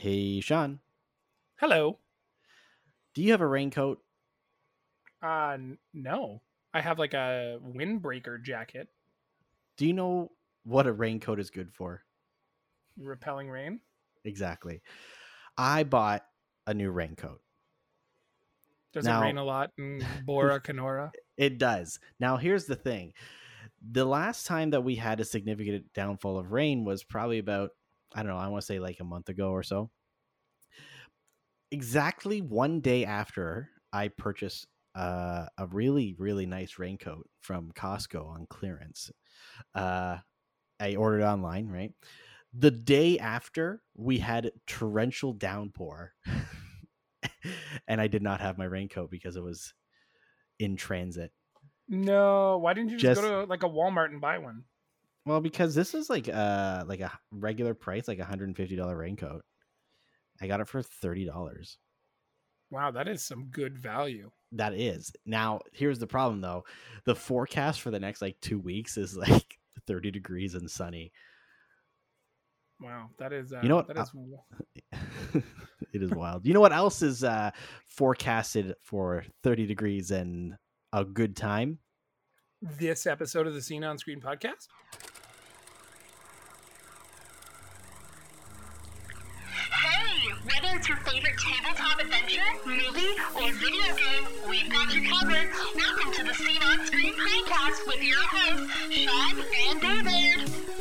Hey, Sean, Hello. do you have a raincoat? Uh, no, I have like a windbreaker jacket, Do you know what a raincoat is good for? repelling rain. Exactly. I bought a new raincoat. Does Now- it rain a lot in Bora Kenora? It does. Now, here's the thing the last time that we had a significant downfall of rain was probably about, I don't know, I want to say like a month ago or so. Exactly one day after I purchased uh, a really, really nice raincoat from Costco on clearance, uh, I ordered online, right? The day after, we had torrential downpour. and I did not have my raincoat because it was in transit. No. Why didn't you just, Just- go to like a Walmart and buy one? Well, because this is like uh like a regular price, like a hundred and fifty dollar raincoat. I got it for thirty dollars. Wow, that is some good value. That is. Now, here's the problem though. The forecast for the next like two weeks is like thirty degrees and sunny. Wow, that is. Uh, You know what? that is it is wild. You know what else is uh forecasted for thirty degrees and a good time? This episode of the Scene on Screen podcast. Hey, whether it's your favorite tabletop adventure, movie, or video game, we've got you covered. Welcome to the Scene on Screen podcast with your hosts, Sean and David.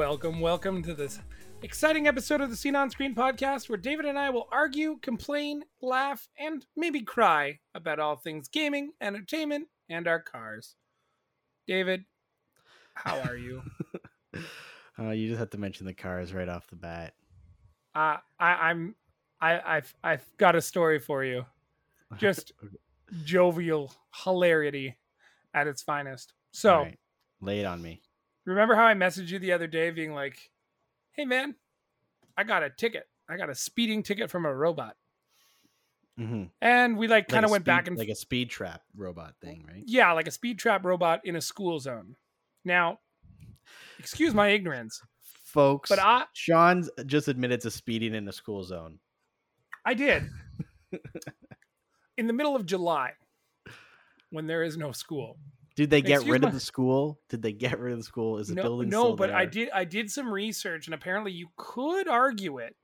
Welcome, welcome to this exciting episode of the Scene on Screen podcast where David and I will argue, complain, laugh, and maybe cry about all things gaming, entertainment, and our cars. David, how are you? Uh, you just have to mention the cars right off the bat. uh, I, I'm, I, I've, I've got a story for you. Just jovial hilarity at its finest. So, right, lay it on me. Remember how I messaged you the other day being like, hey man, I got a ticket. I got a speeding ticket from a robot. hmm And we like kind a of went speed- back and like a speed trap robot thing, right? yeah, like a speed trap robot in a school zone. Now, excuse my ignorance, Folks, but I Sean's just admitted to speeding in the school zone. I did in the middle of July when there is no school. Did they get Excuse rid my- of the school? Did they get rid of the school? Is the no, building no, still but I did I did some research and apparently you could argue it.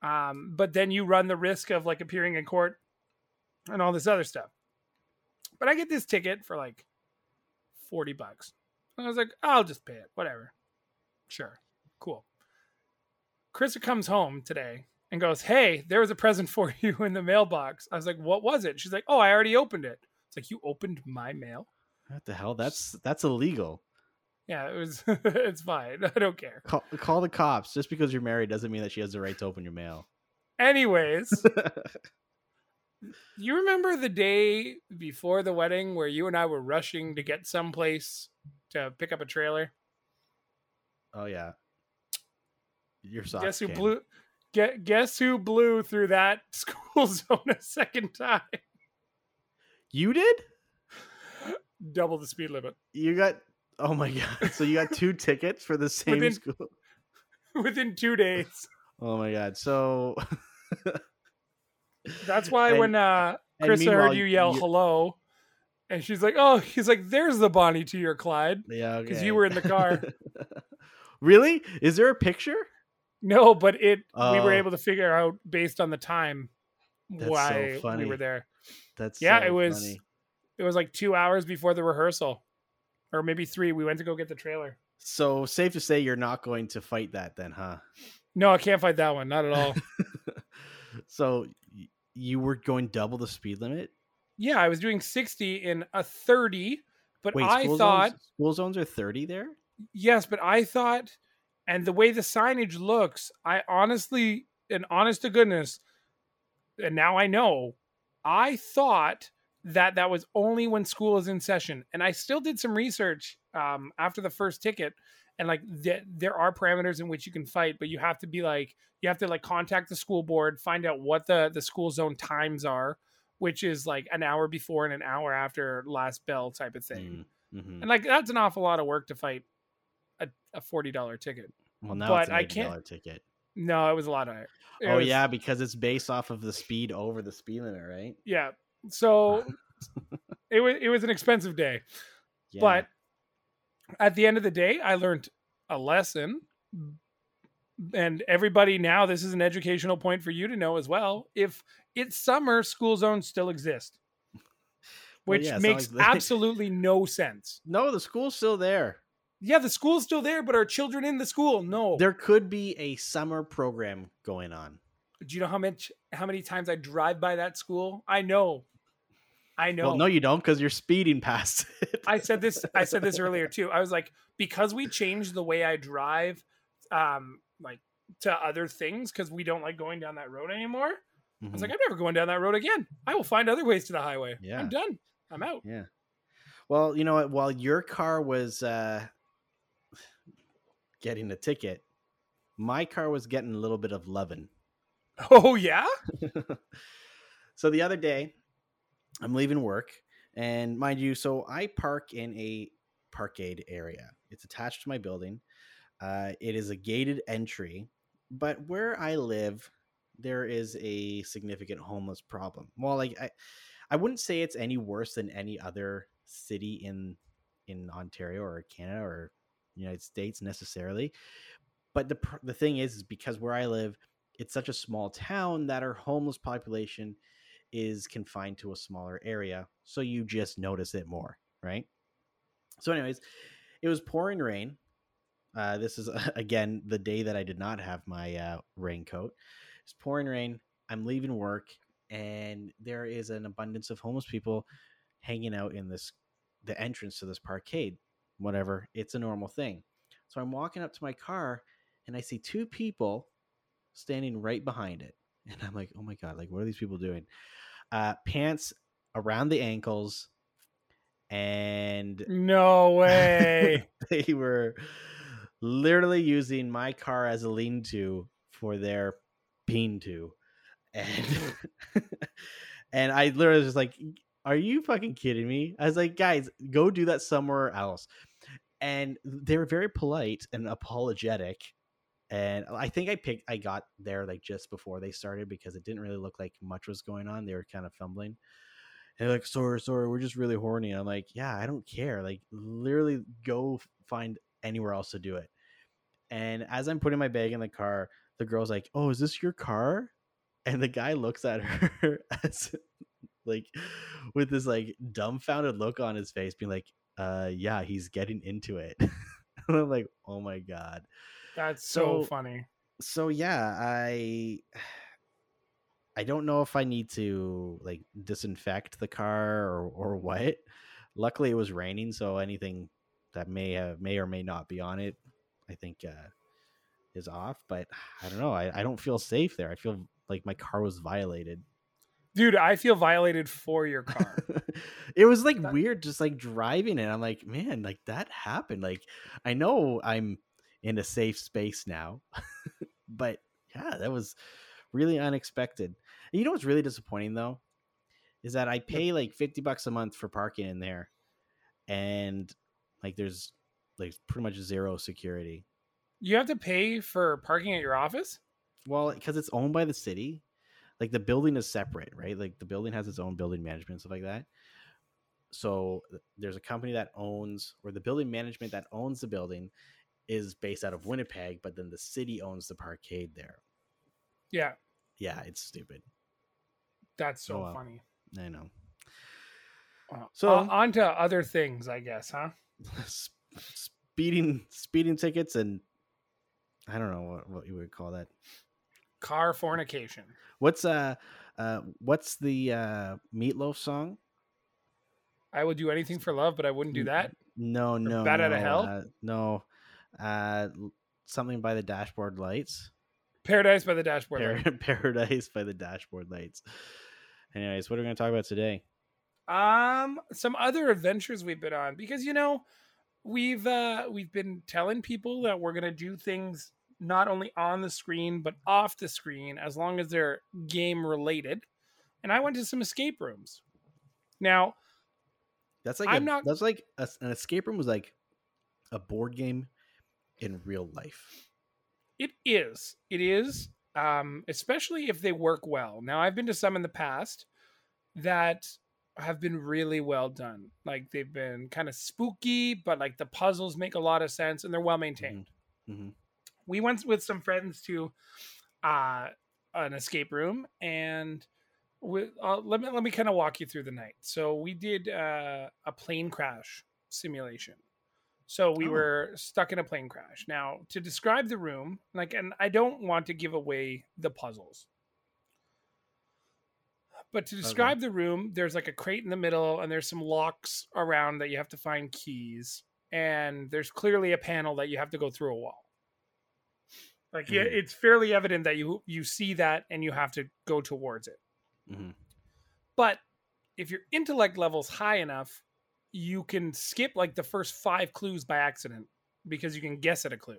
Um, but then you run the risk of like appearing in court and all this other stuff. But I get this ticket for like 40 bucks. And I was like, I'll just pay it, whatever. Sure. Cool. Krista comes home today and goes, Hey, there was a present for you in the mailbox. I was like, What was it? She's like, Oh, I already opened it. It's like, You opened my mail? What the hell? That's that's illegal. Yeah, it was it's fine. I don't care. Call, call the cops. Just because you're married doesn't mean that she has the right to open your mail. Anyways, you remember the day before the wedding where you and I were rushing to get someplace to pick up a trailer? oh yeah. Your socks. guess who came. blew get, guess who blew through that school zone a second time? You did? Double the speed limit. You got oh my god. So you got two tickets for the same Within- school. Within two days. Oh my god. So That's why And- when uh Krista heard you yell you- hello, and she's like, "Oh," he's like, "There's the Bonnie to your Clyde." Yeah, 'Cause okay. you were in the car. really? Is there a picture? No, but it we were Oh. able to figure out based on the time That's so why we were there. That's Yeah, so it was- funny. It was like two hours before the rehearsal, or maybe three. We went to go get the trailer. So safe to say you're not going to fight that then, huh? No, I can't fight that one. Not at all. so you were going double the speed limit? yeah, I was doing sixty in a thirty, but Wait, I thought zones, school zones are 30 there? yes, but I thought, and the way the signage looks, I honestly, and honest to goodness, and now I know, I thought that that was only when school is in session, and I still did some research um, after the first ticket, and like th- there are parameters in which you can fight, but you have to be like you have to like contact the school board, find out what the the school zone times are, which is like an hour before and an hour after last bell type of thing. Mm, mhm. And like that's an awful lot of work to fight a, a forty dollar ticket. Well, now but it's an I eighty can't- ticket. No, it was a lot higher. It Oh was- yeah, because it's based off of the speed over the speed limit, right? yeah. So it was it was an expensive day, Yeah. but at the end of the day, I learned a lesson. And everybody now, this is an educational point for you to know as well. If it's summer, school zones still exist, Well, which yeah, makes like absolutely no sense. no, the school's still there. Yeah, the school's still there, but are children in the school? No. There could be a summer program going on. Do you know how much how many times I drive by that school? I know. I know. Well, no, you don't, because you're speeding past it. I said this I said this earlier too. I was like, because we changed the way I drive um like to other things because we don't like going down that road anymore. I was like, I'm never going down that road again. I will find other ways to the highway. Yeah. I'm done. I'm out. Yeah. Well, you know what? While your car was uh, getting a ticket, my car was getting a little bit of loving. Oh yeah? so the other day, I'm leaving work, and mind you, so I park in a parkade area. It's attached to my building. Uh, it is a gated entry, but where I live, there is a significant homeless problem. Well, like I, I wouldn't say it's any worse than any other city in in Ontario or Canada or United States necessarily. But the the thing is, is because where I live, it's such a small town that our homeless population is confined to a smaller area, so you just notice it more, right? So, anyways, it was pouring rain. Uh, this is again the day that I did not have my uh, raincoat. It's pouring rain. I'm leaving work, and there is an abundance of homeless people hanging out in this the entrance to this parkade. Whatever, it's a normal thing. So I'm walking up to my car, and I see two people standing right behind it, and I'm like, "Oh my god! Like, what are these people doing?" Uh, pants around the ankles, and No way. they were literally using my car as a lean-to for their bean-to, and and I literally was just like, "Are you fucking kidding me?" I was like, "Guys, go do that somewhere else." And they were very polite and apologetic. And I think I picked, I got there like just before they started because it didn't really look like much was going on. They were kind of fumbling. And they're like, sorry, sorry, we're just really horny. I'm like, yeah, I don't care. Like, literally go find anywhere else to do it. And as I'm putting my bag in the car, the girl's like, oh, is this your car? And the guy looks at her as like with this like dumbfounded look on his face, being like, uh, yeah, he's getting into it. and I'm like, oh my God. That's so, So- funny. So yeah, I I don't know if I need to like disinfect the car or or what. Luckily, it was raining, so anything that may have may or may not be on it, I think uh, is off. But I don't know. I, I don't feel safe there. I feel like my car was violated. Dude, I feel violated for your car. it was like That- weird, just like driving it. I'm like, man, like that happened. Like I know I'm in a safe space now, but yeah, that was really unexpected. You know what's really disappointing though is that I pay like 50 bucks a month for parking in there, and like there's like pretty much zero security. you have to pay for parking at your office? Well, because it's owned by the city, like the building is separate, right? Like the building has its own building management and stuff like that. So there's a company that owns, or the building management that owns the building is based out of Winnipeg, but then the city owns the parkade there. Yeah, Yeah, it's stupid. that's so Oh, wow. funny. I know. Wow. So- Uh, on to other things, I guess, huh? Speeding, speeding tickets, and I don't know what, what you would call that. Car fornication. What's uh, uh, what's the uh, Meat Loaf song? I would do anything for love, but I wouldn't do that. No, no, Outta no, Hell? Uh, no, uh, something by the dashboard lights. Paradise by the Dashboard. Par-. Paradise by the dashboard lights. Anyways, what are we going to talk about today? Um, some other adventures we've been on because you know, we've uh we've been telling people that we're gonna do things not only on the screen but off the screen as long as they're game related. And I went to some escape rooms. Now, That's like I'm a, not- That's like a, an escape room was like a board game in real life. It is. It is. Um, especially if they work well. Now, I've been to some in the past that have been really well done. Like they've been kind of spooky, but like the puzzles make a lot of sense and they're well maintained. hmm We went with some friends to uh, an escape room, and we, uh, let me let me kind of walk you through the night. So we did uh, a plane crash simulation. So we Oh. were stuck in a plane crash. Now, to describe the room, like, and I don't want to give away the puzzles, but to describe the room, there's like a crate in the middle, and there's some locks around that you have to find keys, and there's clearly a panel that you have to go through a wall. Like, yeah, Mhm. it's fairly evident that you you see that, and you have to go towards it. hmm But if your intellect level's high enough, you can skip like the first five clues by accident because you can guess at a clue.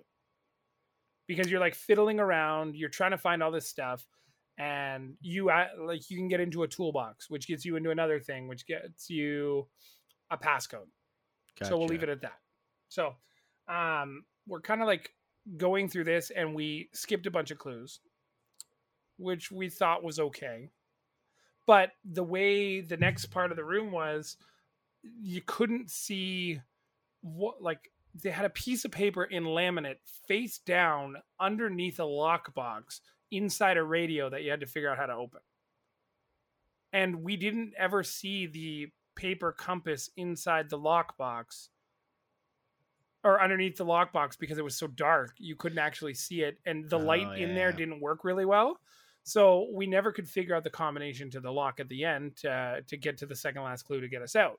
Because you're like fiddling around, you're trying to find all this stuff, and you like you can get into a toolbox, which gets you into another thing, which gets you a passcode. So we'll leave it at that. So um, we're kind of like going through this, and we skipped a bunch of clues, which we thought was okay. But the way the next part of the room was, you couldn't see what like they had a piece of paper in laminate face down underneath a lockbox inside a radio that you had to figure out how to open. And we didn't ever see the paper compass inside the lockbox or underneath the lockbox because it was so dark you couldn't actually see it and the Oh, light in there yeah. didn't work really well so we never could figure out the combination to the lock at the end to, to get to the second last clue to get us out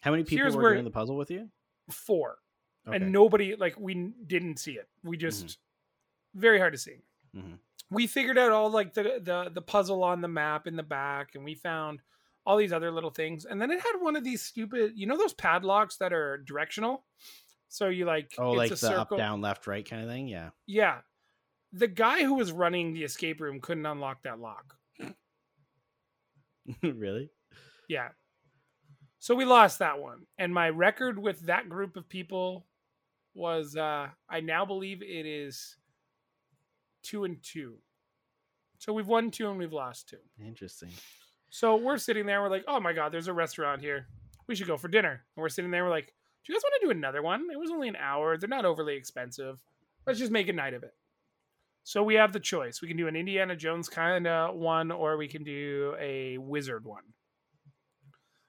How many people here's were where- doing the puzzle with you? four Okay. and nobody like we didn't see it we just very hard to see Mhm. we figured out all like the, the the puzzle on the map in the back and we found all these other little things and then it had one of these stupid you know those padlocks that are directional so you like oh, it's like a the circle up, down, left, right kind of thing. Yeah. yeah the guy who was running the escape room couldn't unlock that lock really? Yeah. So we lost that one. And my record with that group of people was uh I now believe it is two and two. So we've won two and we've lost two. Interesting. So we're sitting there, we're like, oh my god, there's a restaurant here. We should go for dinner. And we're sitting there, we're like, do you guys want to do another one? It was only an hour. They're not overly expensive. Let's just make a night of it. So we have the choice. We can do an Indiana Jones kind of one, or we can do a wizard one.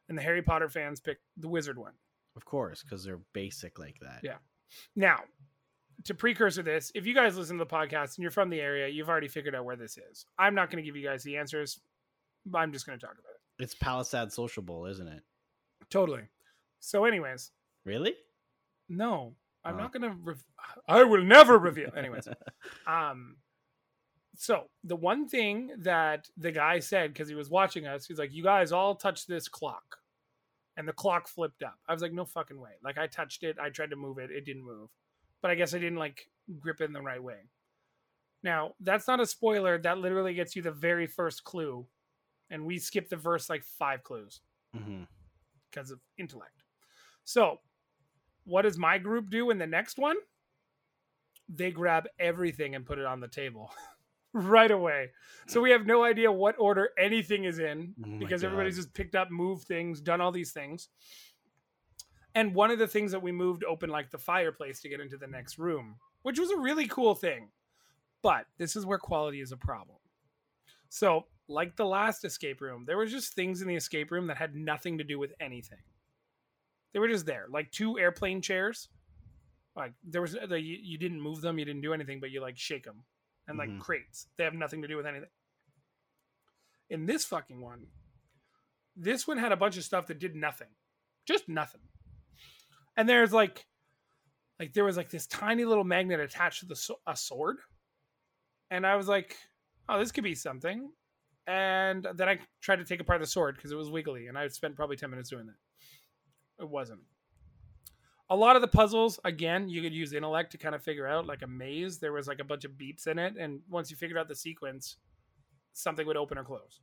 And the Harry Potter fans picked the wizard one. Of course, because they're basic like that. Yeah. Now, to precursor this, if you guys listen to the podcast and you're from the area, you've already figured out where this is. I'm not going to give you guys the answers. but I'm just going to talk about it. It's Palisade Social Bowl, isn't it? Totally. So, anyways, Really? no, I'm Oh. not going to. Rev- I will never reveal. Anyways, um, so the one thing that the guy said because he was watching us, he's like, "You guys all touch this clock," and the clock flipped up. I was like, "No fucking way!" Like I touched it, I tried to move it, it didn't move, but I guess I didn't like grip it in the right way. Now that's not a spoiler. That literally gets you the very first clue, and we skipped the first like five clues hmm because of intellect. So, what does my group do in the next one? They grab everything and put it on the table right away. So we have no idea what order anything is in Oh because everybody's just picked up, moved things, done all these things. And one of the things that we moved opened like the fireplace to get into the next room, which was a really cool thing. But this is where quality is a problem. So, like the last escape room, there was just things in the escape room that had nothing to do with anything. They were just there, like two airplane chairs. Like there was, uh, the, you, you didn't move them, you didn't do anything, but you like shake them, and like Mhm. crates. They have nothing to do with anything. In this fucking one, this one had a bunch of stuff that did nothing, just nothing. And there's like, like there was like this tiny little magnet attached to the a sword, and I was like, oh, this could be something. And then I tried to take apart the sword because it was wiggly, and I spent probably ten minutes doing that. It wasn't. A lot of the puzzles, again, you could use intellect to kind of figure out like a maze. There was like a bunch of beeps in it, and once you figured out the sequence, something would open or close.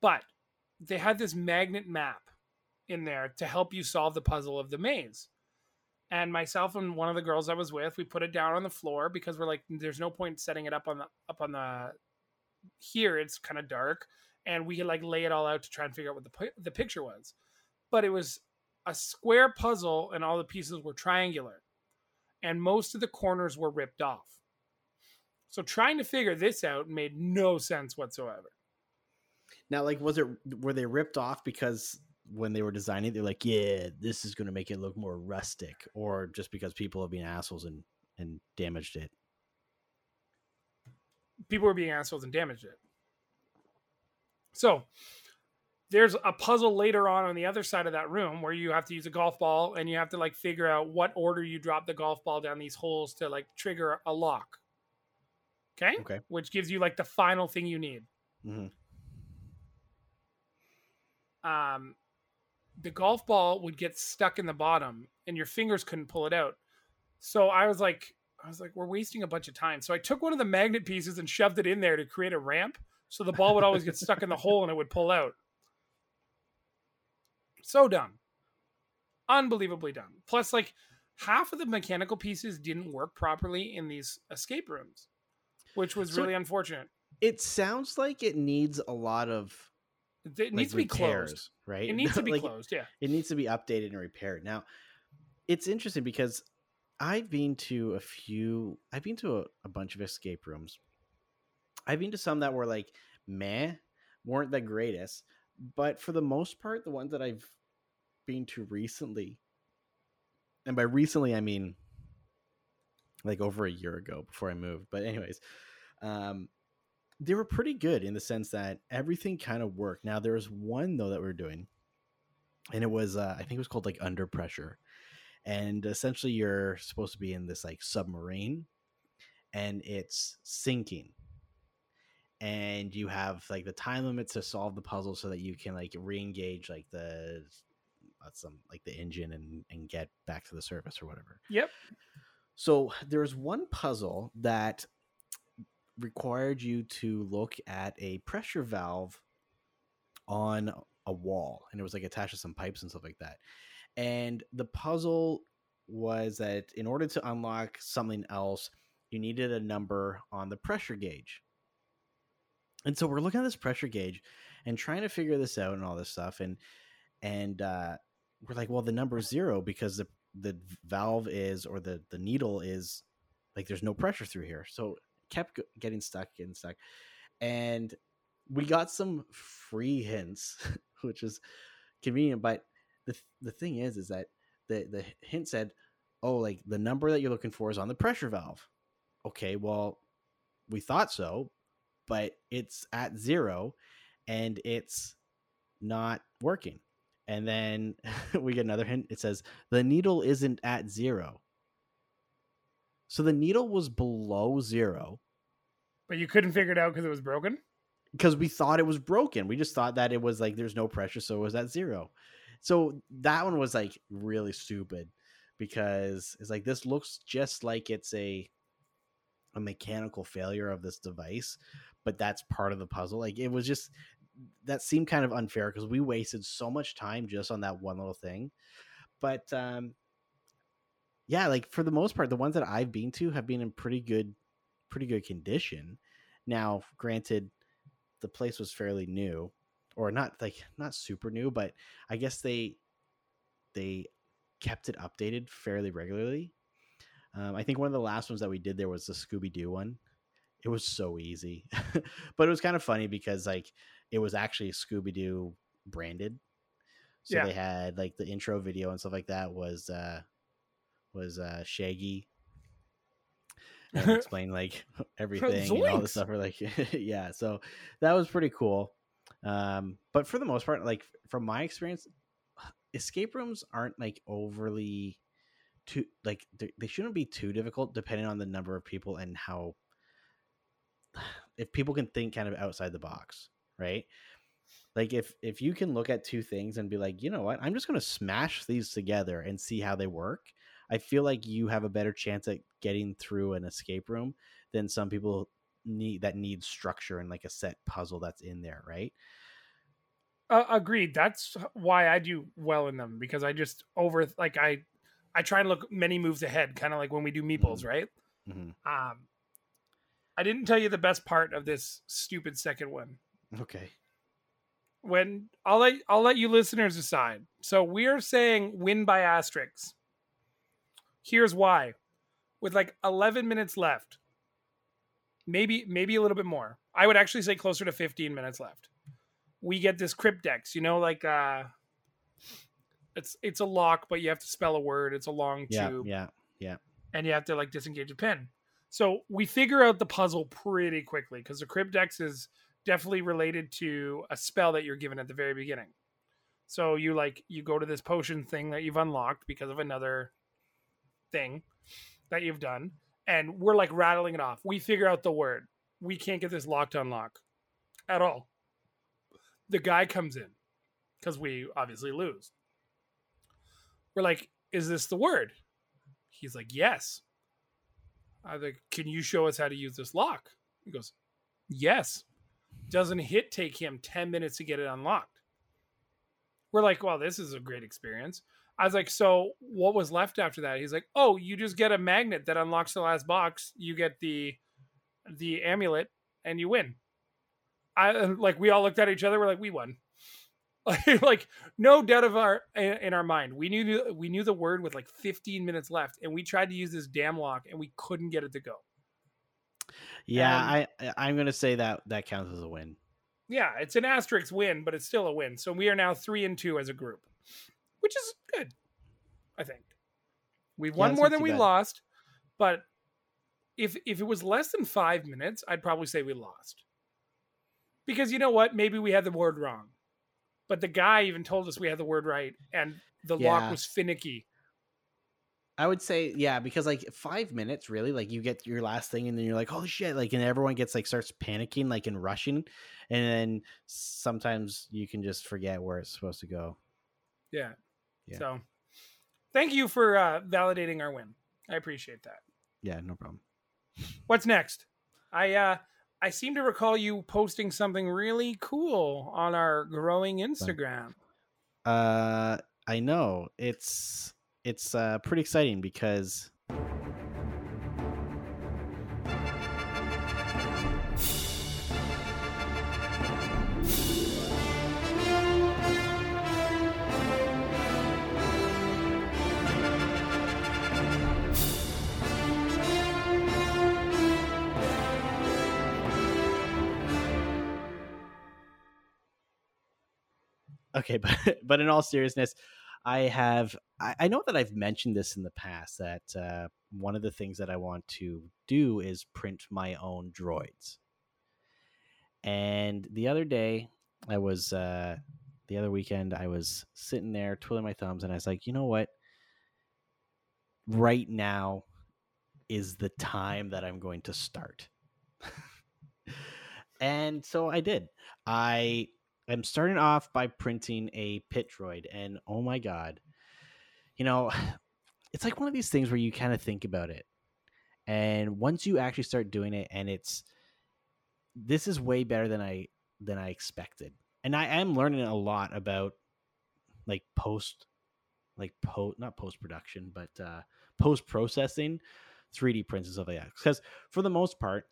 But they had this magnet map in there to help you solve the puzzle of the maze. And myself and one of the girls I was with, we put it down on the floor because we're like, there's no point setting it up on the up on the here. It's kind of dark, and we could like lay it all out to try and figure out what the the picture was. But it was a square puzzle, and all the pieces were triangular, and most of the corners were ripped off. So trying to figure this out made no sense whatsoever. Now, like, was it were they ripped off because when they were designing, they're like, yeah, this is going to make it look more rustic, or just because people have been assholes and and damaged it? people were being assholes and damaged it. So there's a puzzle later on on the other side of that room where you have to use a golf ball and you have to like figure out what order you drop the golf ball down these holes to like trigger a lock. Okay? Okay. Which gives you like the final thing you need. Mm-hmm. Um the golf ball would get stuck in the bottom and your fingers couldn't pull it out. So I was like I was like we're wasting a bunch of time. So I took one of the magnet pieces and shoved it in there to create a ramp so the ball would always get stuck in the hole and it would pull out. So dumb. Unbelievably dumb. Plus, like half of the mechanical pieces didn't work properly in these escape rooms, which was So- really unfortunate. It sounds like it needs a lot of It like, needs to be repairs, closed. right? It needs to be Like, closed. Yeah. it needs to be updated and repaired. Now, it's interesting because I've been to a few, I've been to a, a bunch of escape rooms. I've been to some that were like meh, weren't the greatest, but for the most part, the ones that I've been to recently, and by recently I mean like over a year ago before I moved. But anyways, um, they were pretty good in the sense that everything kind of worked. Now there was one though that we are doing, and it was uh, I think it was called like Under Pressure, and essentially you're supposed to be in this like submarine, and it's sinking, and you have like the time limit to solve the puzzle so that you can like re-engage like the some like the engine and and get back to the surface or whatever. Yep. So there was one puzzle that required you to look at a pressure valve on a wall, and it was like attached to some pipes and stuff like that. And the puzzle was that in order to unlock something else, you needed a number on the pressure gauge. And so we're looking at this pressure gauge and trying to figure this out and all this stuff. And and uh, we're like, well, the number is zero because the the valve is or the the needle is like there's no pressure through here. So kept getting stuck, getting stuck, and we got some free hints, which is convenient. But the th- the thing is, is that the the hint said, oh, like the number that you're looking for is on the pressure valve. Okay, well, we thought so, but it's at zero, and it's not working. And then we get another hint. It says the needle isn't at zero. So the needle was below zero But you couldn't figure it out because it was broken. because we thought it was broken. We just thought that it was like there's no pressure, so it was at zero. So that one was like really stupid because it's like this looks just like it's a a mechanical failure of this device, but that's part of the puzzle. Like it was just that seemed kind of unfair because we wasted so much time just on that one little thing. But um yeah, like for the most part, the ones that I've been to have been in pretty good pretty good condition. Now, granted, the place was fairly new or not like not super new but i guess they they kept it updated fairly regularly um, i think one of the last ones that we did there was the scooby-doo one it was so easy but it was kind of funny because like it was actually scooby-doo branded so Yeah. they had like the intro video and stuff like that was uh was uh shaggy and explain like everything and all this stuff. Or like, yeah, so that was pretty cool. Um, but for the most part, like from my experience, escape rooms aren't like overly too like they they shouldn't be too difficult depending on the number of people and how if people can think kind of outside the box, right? Like if if you can look at two things and be like, you know what, I'm just gonna smash these together and see how they work. I feel like you have a better chance at getting through an escape room than some people need that need structure and like a set puzzle that's in there, right? Uh, agreed. That's why I do well in them because I just over like I I try and look many moves ahead, kind of like when we do meeples, Mhm. right? Mhm. Um, I didn't tell you the best part of this stupid second one. Okay. When I'll let I'll let you listeners decide. So we're saying win by asterisks. Here's why. With like 11 minutes left, maybe maybe a little bit more. I would actually say closer to 15 minutes left. We get this cryptex, you know, like uh it's it's a lock, but you have to spell a word. It's a long Yeah, tube yeah. Yeah. And you have to like disengage a pin. So we figure out the puzzle pretty quickly because the cryptex is definitely related to a spell that you're given at the very beginning. So you like you go to this potion thing that you've unlocked because of another thing that you've done, and we're like rattling it off. We figure out the word. We can't get this lock to unlock at all. The guy comes in because we obviously lose. We're like, "Is this the word?" He's like, Yes. I like, Can you show us how to use this lock? He goes, Yes. Doesn't hit take him 10 minutes to get it unlocked. We're like, Well, this is a great experience. I was like, So what was left after that? He's like, Oh, you just get a magnet that unlocks the last box. You get the the amulet and you win. I like we all looked at each other, we're like, we won. like no doubt of our in our mind we knew we knew the word with like 15 minutes left and we tried to use this damn lock and we couldn't get it to go Yeah, Um, I I'm gonna say that that counts as a win. yeah it's an asterisk win but it's still a win so we are now three and two as a group which is good i think we've won that's more than we bad. lost but if if it was less than five minutes i'd probably say we lost because you know what maybe we had the word wrong but the guy even told us we had the word right and the Yeah. lock was finicky I would say yeah, because like five minutes really, like you get your last thing and then you're like, holy shit, like and everyone gets like starts panicking, like and rushing, and then sometimes you can just forget where it's supposed to go. Yeah. Yeah. So thank you for uh, validating our win. I appreciate that. Yeah, no problem. What's next? I uh I seem to recall you posting something really cool on our growing Instagram. Uh, I know it's it's uh pretty exciting because okay, but but in all seriousness, I have I, I know that I've mentioned this in the past that uh, one of the things that I want to do is print my own droids. And the other day, I was uh, the other weekend, I was sitting there twiddling my thumbs, and I was like, you know what? Right now is the time that I'm going to start. and so I did. I am starting off by printing a pit droid, and oh my god, you know, it's like one of these things where you kind of think about it, and once you actually start doing it, and it's this is way better than I than I expected, and I am learning a lot about like post, like post not post production, but uh, post processing 3D prints and stuff like that. Because for the most part,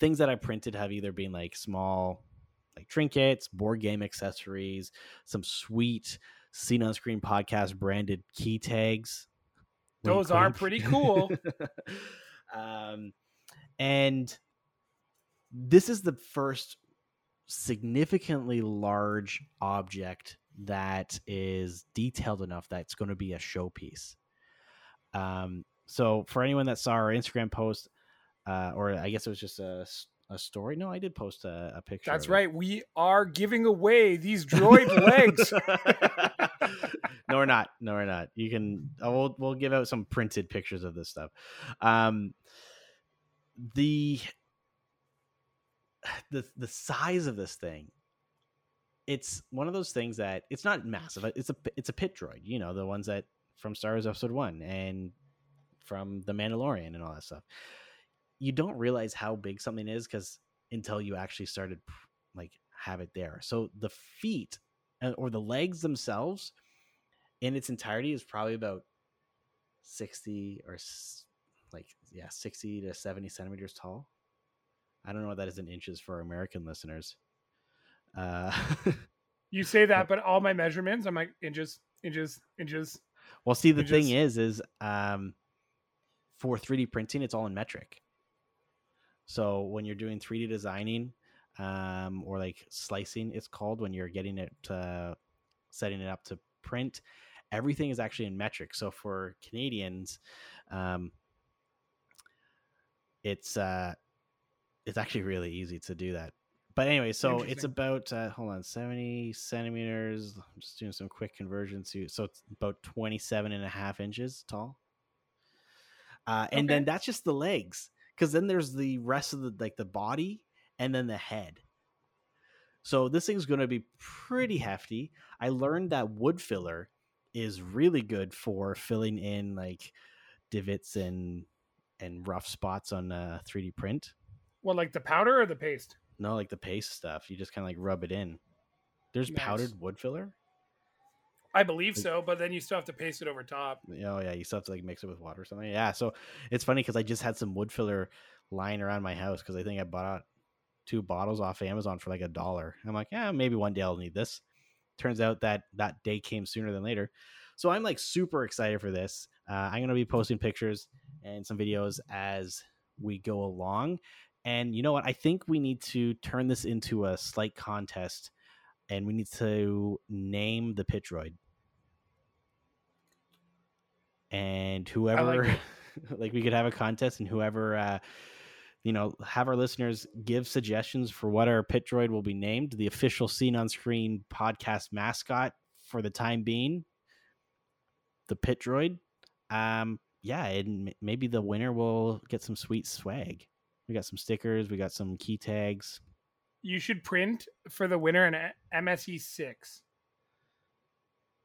things that I printed have either been like small like trinkets, board game accessories, some sweet scene on screen podcast branded key tags. Those are pretty cool. um, and this is the first significantly large object that is detailed enough that it's going to be a showpiece. Um, so for anyone that saw our Instagram post, uh, or I guess it was just a, a story. No, I did post a, a picture. That's it. right. We are giving away these droid legs. no, we're not. No, we're not. You can. uh, We'll we'll give out some printed pictures of this stuff. Um, the the the size of this thing. It's one of those things that it's not massive. It's a it's a pit droid. You know the ones that from Star Wars Episode One and from The Mandalorian and all that stuff. You don't realize how big something is because until you actually started like have it there. So the feet uh, or the legs themselves in its entirety is probably about 60 or like yeah 60 to 70 centimeters tall i don't know what that is in inches for american listeners uh you say that but all my measurements i'm like inches inches inches well see the inches. thing is is um for 3d printing it's all in metric so when you're doing 3d designing um or like slicing it's called when you're getting it uh setting it up to print everything is actually in metric. So for Canadians, um, it's uh, it's actually really easy to do that. But anyway, so it's about uh, hold on, seventy centimeters. I'm just doing some quick conversions. So it's about 27 and a half inches tall. Uh, and okay. then that's just the legs, because then there's the rest of the like the body and then the head. So this thing's going to be pretty hefty. I learned that wood filler is really good for filling in like divots and and rough spots on uh, a 3D print. Well, like the powder or the paste? No, like the paste stuff. You just kind of like rub it in. There's nice. powdered wood filler. I believe so, but then you still have to paste it over top. Oh yeah, you still have to like mix it with water or something. Yeah, so it's funny because I just had some wood filler lying around my house because I think I bought out two bottles off Amazon for like a dollar. I'm like, yeah, maybe one day I'll need this turns out that that day came sooner than later. So I'm like super excited for this. Uh, I'm going to be posting pictures and some videos as we go along. And you know what? I think we need to turn this into a slight contest and we need to name the pit droid. And whoever, like, like, we could have a contest and whoever uh, you know, have our listeners give suggestions for what our pit droid will be named, the official Scene on Screen podcast mascot for the time being, the pit droid. Um, yeah, and maybe the winner will get some sweet swag. We got some stickers, we got some key tags. You should print for the winner an MSE six.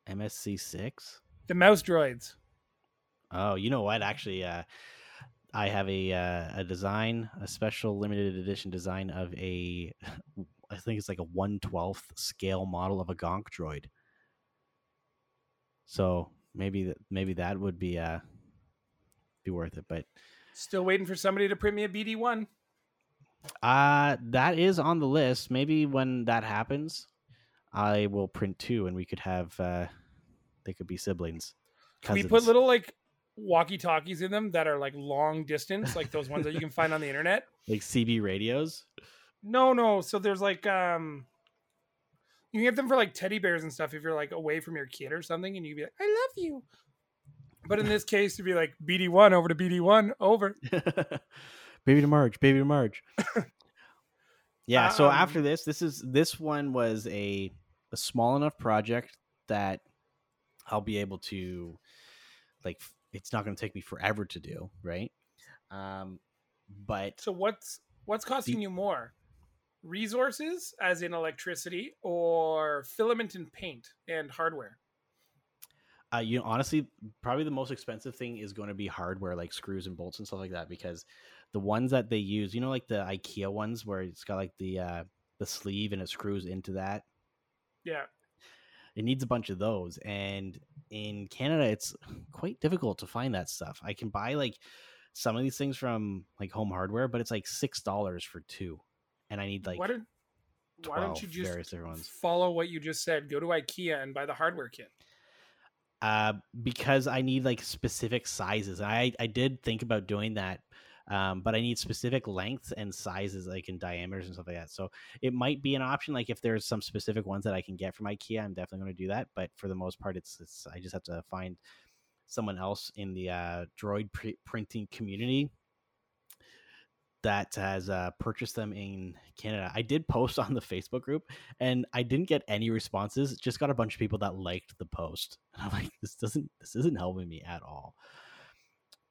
MSE six. The mouse droids. Oh, you know what? Actually, uh, I have a uh, a design, a special limited edition design of a, I think it's like a one twelfth scale model of a Gonk droid. So maybe that maybe that would be uh be worth it, but still waiting for somebody to print me a BD one. Uh that is on the list. Maybe when that happens, I will print two, and we could have uh they could be siblings. Cousins. we put little like walkie talkies in them that are like long distance, like those ones that you can find on the internet. Like CB radios? No, no. So there's like um you can get them for like teddy bears and stuff if you're like away from your kid or something and you'd be like, I love you. But in this case, to be like BD1 over to BD1 over. baby to Marge, baby to Marge. yeah, so um, after this, this is this one was a a small enough project that I'll be able to like it's not going to take me forever to do, right? Um, but so what's what's costing the, you more? Resources, as in electricity, or filament and paint and hardware? Uh, you know, honestly, probably the most expensive thing is going to be hardware, like screws and bolts and stuff like that, because the ones that they use, you know, like the IKEA ones where it's got like the uh, the sleeve and it screws into that. Yeah, it needs a bunch of those, and in Canada, it's quite difficult to find that stuff. I can buy like some of these things from like home hardware, but it's like six dollars for two, and I need like why, did, why don't you just follow what you just said? Go to IKEA and buy the hardware kit. Uh, because I need like specific sizes. I I did think about doing that, um, but I need specific lengths and sizes, like in diameters and stuff like that. So it might be an option. Like if there's some specific ones that I can get from IKEA, I'm definitely going to do that. But for the most part, it's, it's I just have to find someone else in the uh, droid printing community that has uh, purchased them in Canada. I did post on the Facebook group and I didn't get any responses. Just got a bunch of people that liked the post. And I'm like, this doesn't this isn't helping me at all.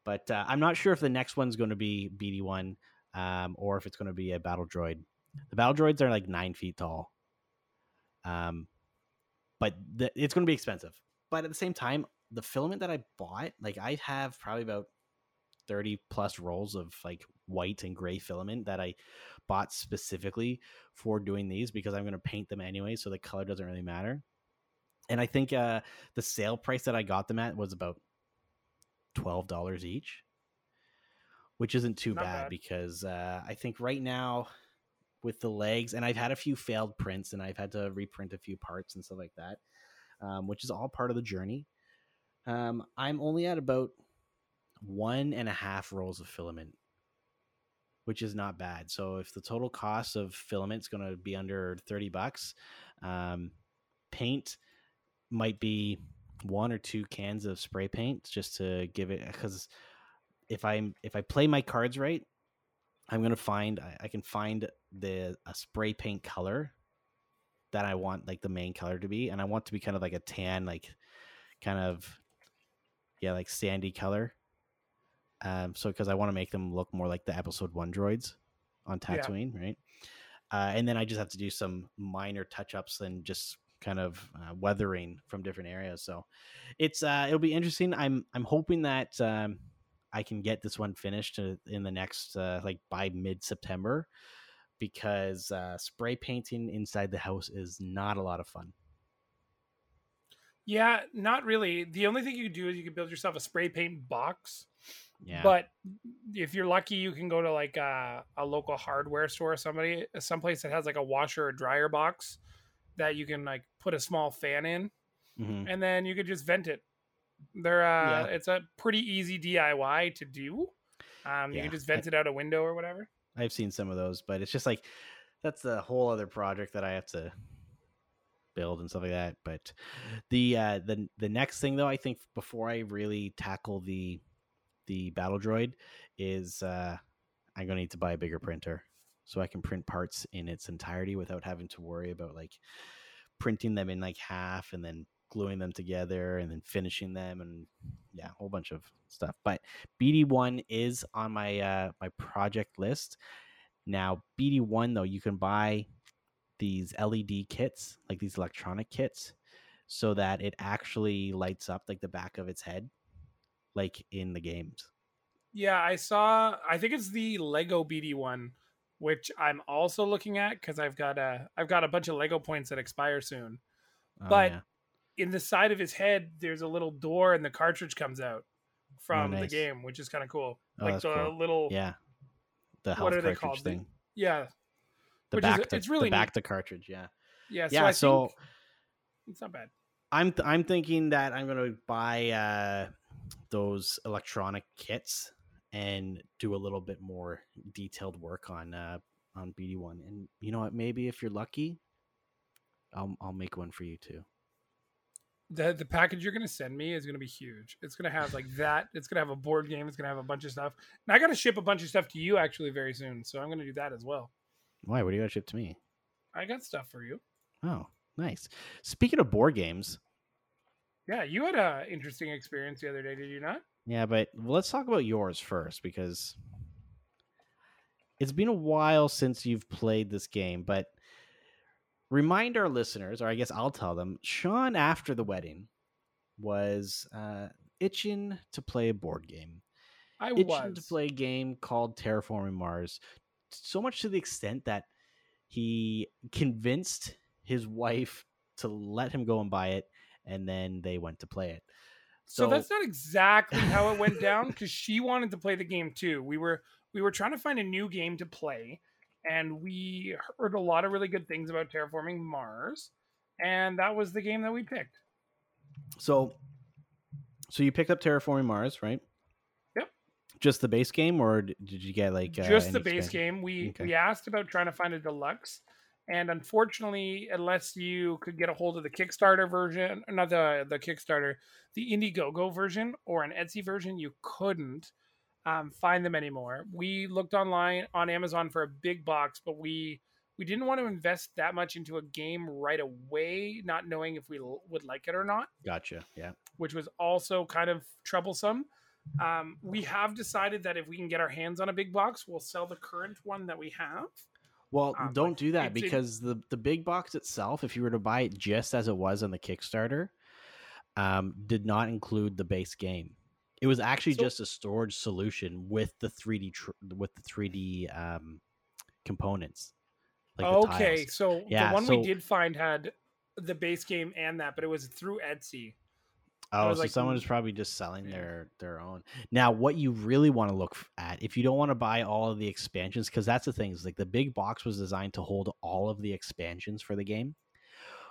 But uh, I'm not sure if the next one's going to be BD1 um, or if it's going to be a battle droid. The battle droids are like nine feet tall. Um, but the, it's going to be expensive. But at the same time, the filament that I bought, like I have probably about 30 plus rolls of like white and gray filament that I bought specifically for doing these because I'm going to paint them anyway. So the color doesn't really matter. And I think uh, the sale price that I got them at was about $12 each, which isn't too bad, bad. because uh, I think right now with the legs, and I've had a few failed prints and I've had to reprint a few parts and stuff like that, um, which is all part of the journey. Um, I'm only at about one and a half rolls of filament, which is not bad. So if the total cost of filament is going to be under 30 bucks, um, paint might be one or two cans of spray paint just to give it because if I'm if I play my cards right, I'm gonna find I, I can find the a spray paint color that I want like the main color to be, and I want to be kind of like a tan, like kind of yeah, like sandy color. Um, so because I want to make them look more like the episode one droids on Yeah. Tatooine, right? Uh, and then I just have to do some minor touch ups and just kind of uh, weathering from different areas. So it's uh, it'll be interesting. I'm I'm hoping that um, I can get this one finished uh, in the next uh, like by mid September because uh, spray painting inside the house is not a lot of fun. Yeah, not really. The only thing you can do is you can build yourself a spray paint box. Yeah, But if you're lucky, you can go to like a, a local hardware store or somebody, someplace that has like a washer or dryer box that you can like put a small fan in, Mhm. and then you could just vent it. They're uh, Yeah. it's a pretty easy DIY to do. Um, you Yeah. can just vent it out a window or whatever. I've seen some of those, but it's just like that's a whole other project that I have to build and stuff like that. But the uh, the the next thing though, I think before I really tackle the the battle droid is uh, I'm gonna need to buy a bigger printer so I can print parts in its entirety without having to worry about like printing them in like half and then gluing them together and then finishing them and yeah, a whole bunch of stuff. But BD1 is on my uh my project list. Now, BD1 though, you can buy these LED kits, like these electronic kits, so that it actually lights up like the back of its head, like in the games. Yeah, I saw. I think it's the Lego BD one, which I'm also looking at because I've got a I've got a bunch of Lego points that expire soon. Oh, But yeah. in the side of his head, there's a little door, and the cartridge comes out from the Oh, nice. game, which is kind of cool. Oh, like the cool. little yeah, the what are they called? The- thing, yeah, the which is- back, to, it's really the back neat. to cartridge. Yeah, yeah. So yeah. I So think it's not bad. I'm th- I'm thinking that I'm gonna buy uh, those electronic kits and do a little bit more detailed work on uh, on BD one. And you know what? Maybe if you're lucky, I'll I'll make one for you too. the The package you're gonna send me is gonna be huge. It's gonna have like that. It's gonna have a board game. It's gonna have a bunch of stuff. And I gotta ship a bunch of stuff to you actually very soon. So I'm gonna do that as well. Why? What do you got to ship to me? I got stuff for you. Oh, nice. Speaking of board games, Yeah, you had a interesting experience the other day, did you not? Yeah, but let's talk about yours first because it's been a while since you've played this game, but remind our listeners, or I guess I'll tell them, Sean after the wedding was uh, itching to play a board game. I itching was. to play a game called Terraforming Mars, so much to the extent that he convinced his wife to let him go and buy it, and then they went to play it. So, that's not exactly how it went down because she wanted to play the game too. We were we were trying to find a new game to play, and we heard a lot of really good things about terraforming Mars, and that was the game that we picked. so. So you picked up Terraforming Mars, right? Yep. Just the base game, or did you get like uh, Just the base expansion? game. We Okay. we asked about trying to find a deluxe, and unfortunately, unless you could get a hold of the Kickstarter version, not the the Kickstarter, the Indiegogo version or an Etsy version, you couldn't um, find them anymore. We looked online on Amazon for a big box, but we we didn't want to invest that much into a game right away, not knowing if we l- would like it or not Gotcha. Yeah. which was also kind of troublesome. Um, we have decided that if we can get our hands on a big box, we'll sell the current one that we have. Well, Um, don't do that because the the big box itself, if you were to buy it just as it was on the Kickstarter, um, did not include the base game. It was actually So- just a storage solution with the 3D tr- with the 3D um, components. the okay, tiles. so Yeah, the one so- we did find had the base game and that, but it was through Etsy. Oh, so like, someone mm, is probably just selling yeah. their their own. Now, what you really want to look at, if you don't want to buy all of the expansions, because that's the thing is like the big box was designed to hold all of the expansions for the game.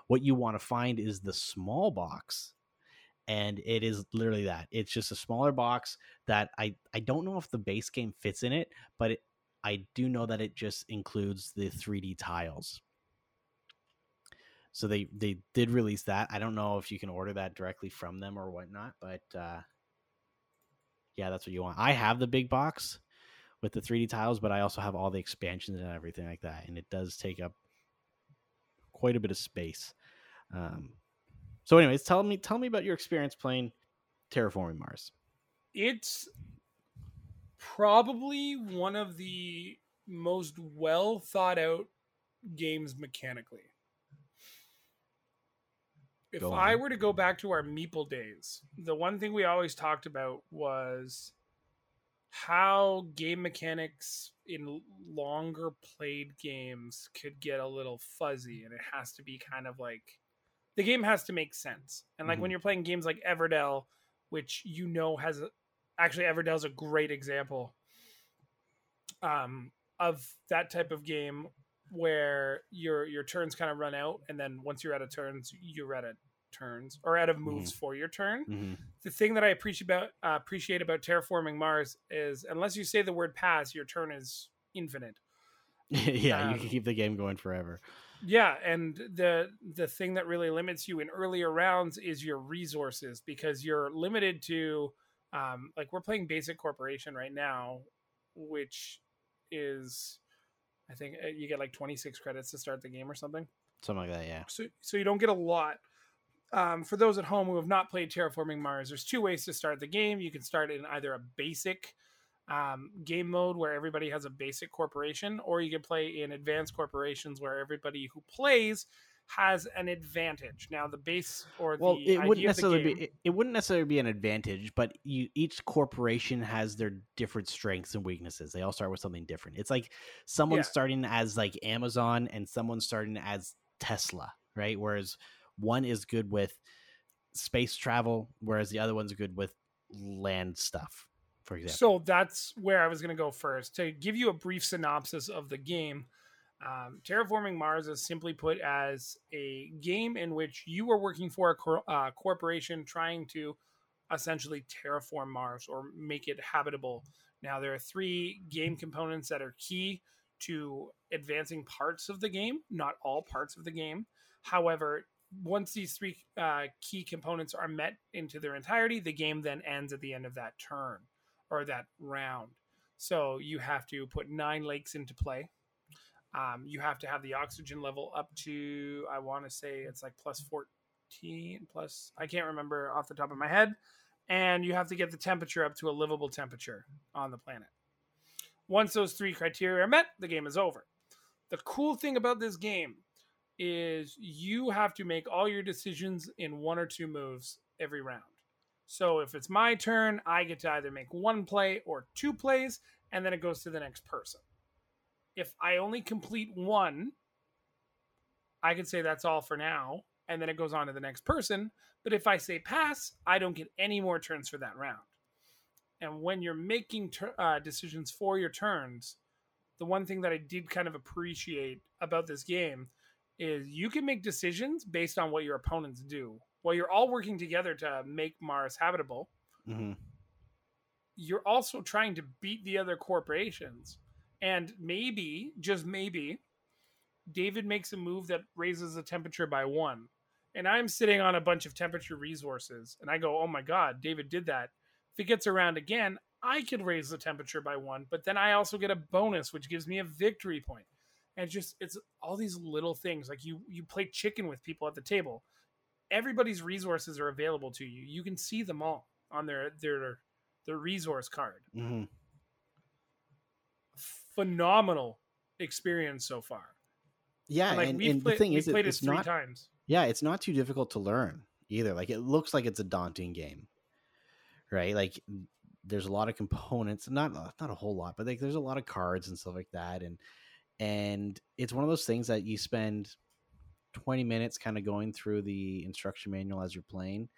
What you want to find is the small box, and it is literally that. It's just a smaller box that I I don't know if the base game fits in it, but it, I do know that it just includes the 3D tiles. So they they did release that. I don't know if you can order that directly from them or whatnot, but uh, yeah, that's what you want. I have the big box with the 3D tiles, but I also have all the expansions and everything like that, and it does take up quite a bit of space. Um, so, anyways, tell me tell me about your experience playing Terraforming Mars. It's probably one of the most well thought out games mechanically. If Go I on. were to go back to our Meeple days, the one thing we always talked about was how game mechanics in longer played games could get a little fuzzy and it has to be kind of like the game has to make sense. And like when Mhm. you're playing games like Everdell, which you know has a, actually Everdell's a great example um, of that type of game where your your turns kind of run out, and then once you're out of turns, you're out of turns or out of moves for your turn. hmm The thing that I appreciate about uh, appreciate about terraforming Mars is unless you say the word pass, your turn is infinite. yeah, you Um, can keep the game going forever. Yeah, and the the thing that really limits you in earlier rounds is your resources because you're limited to um, like we're playing basic corporation right now, which is I think uh, you get like 26 credits to start the game or something. Something like that. Yeah. So so you don't get a lot. Um, for those at home who have not played Terraforming Mars, there's two ways to start the game. You can start in either a basic um, game mode where everybody has a basic corporation, or you can play in advanced corporations where everybody who plays has an advantage. Now, the base or Well, the it wouldn't idea of the necessarily game, be it, it wouldn't necessarily be an advantage, but you each corporation has their different strengths and weaknesses. They all start with something different. It's like someone Yeah. starting as like Amazon and someone starting as Tesla, right? Whereas one is good with space travel, whereas the other one's good with land stuff, for example. So that's where I was going to go first. To give you a brief synopsis of the game, um, Terraforming Mars is simply put as a game in which you are working for a cor- uh, corporation trying to essentially terraform Mars or make it habitable. Now, there are three game components that are key to advancing parts of the game, not all parts of the game. However, once these three uh, key components are met into their entirety, the game then ends at the end of that turn or that round. So you have to put nine lakes into play. Um, you have to have the oxygen level up to, I want to say it's like plus 14, plus, I can't remember off the top of my head. And you have to get the temperature up to a livable temperature on the planet. Once those three criteria are met, the game is over. The cool thing about this game is you have to make all your decisions in one or two moves every round. So if it's my turn, I get to either make one play or two plays, and then it goes to the next person. If I only complete one, I can say that's all for now, and then it goes on to the next person. But if I say pass, I don't get any more turns for that round. And when you're making tur uh, decisions for your turns, the one thing that I did kind of appreciate about this game is you can make decisions based on what your opponents do. While you're all working together to make Mars habitable, hmm you're also trying to beat the other corporations. And maybe, just maybe, David makes a move that raises the temperature by one. And I'm sitting on a bunch of temperature resources. And I go, oh my God, David did that. If it gets around again, I could raise the temperature by one. But then I also get a bonus, which gives me a victory point. And it's just, it's all these little things. Like you, you play chicken with people at the table. Everybody's resources are available to you. You can see them all on their, their, their resource card mm-hmm. phenomenal experience so far. Yeah, like and, we've and played, the thing is, it- it's not times. Yeah, it's not too difficult to learn. either. Like it looks like it's a daunting game, right? Like there's a lot of components, not not a whole lot, but like there's a lot of cards and stuff like that, and and it's one of those things that you spend 20 minutes kind of going through the instruction manual as you're playing,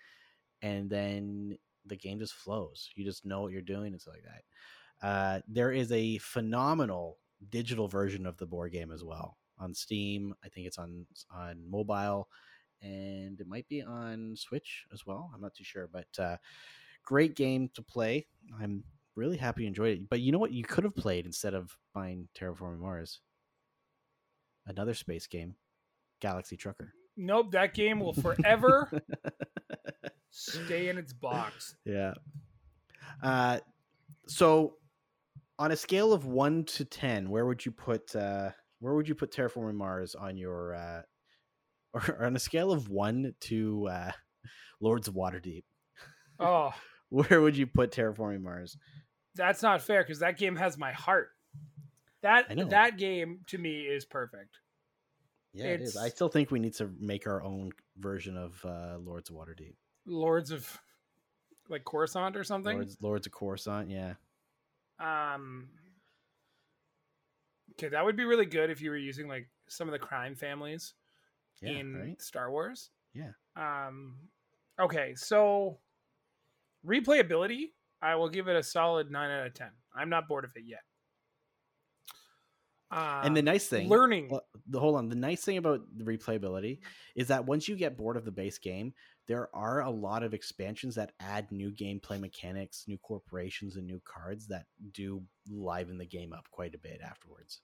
and then the game just flows. You just know what you're doing stuff like that. Uh, there is a phenomenal digital version of the board game as well on Steam. I think it's on on mobile, and it might be on Switch as well. I'm not too sure, but uh, great game to play. I'm really happy you enjoyed it. But you know what? You could have played instead of buying Terraforming Mars. Another space game, Galaxy Trucker. Nope, that game will forever stay in its box. Yeah. Uh, so on a scale of one to ten, where would you put uh, where would you put Terraforming Mars on your uh, or on a scale of one to uh, Lords of Waterdeep? Oh, Where would you put Terraforming Mars? that's not fair because that game has my heart. That that game to me is perfect. Yeah, it is. I still think we need to make our own version of uh, Lords of Waterdeep. Lords of like Coruscant or something. Lords, Lords of Coruscant. Yeah, Um Okay, that would be really good if you were using like some of the crime families yeah, in right. Star Wars. Yeah. Um okay, so replayability, I will give it a solid 9 out of 10. I'm not bored of it yet. Um, and the nice thing, learning the hold on. The nice thing about the replayability is that once you get bored of the base game, there are a lot of expansions that add new gameplay mechanics, new corporations, and new cards that do liven the game up quite a bit afterwards.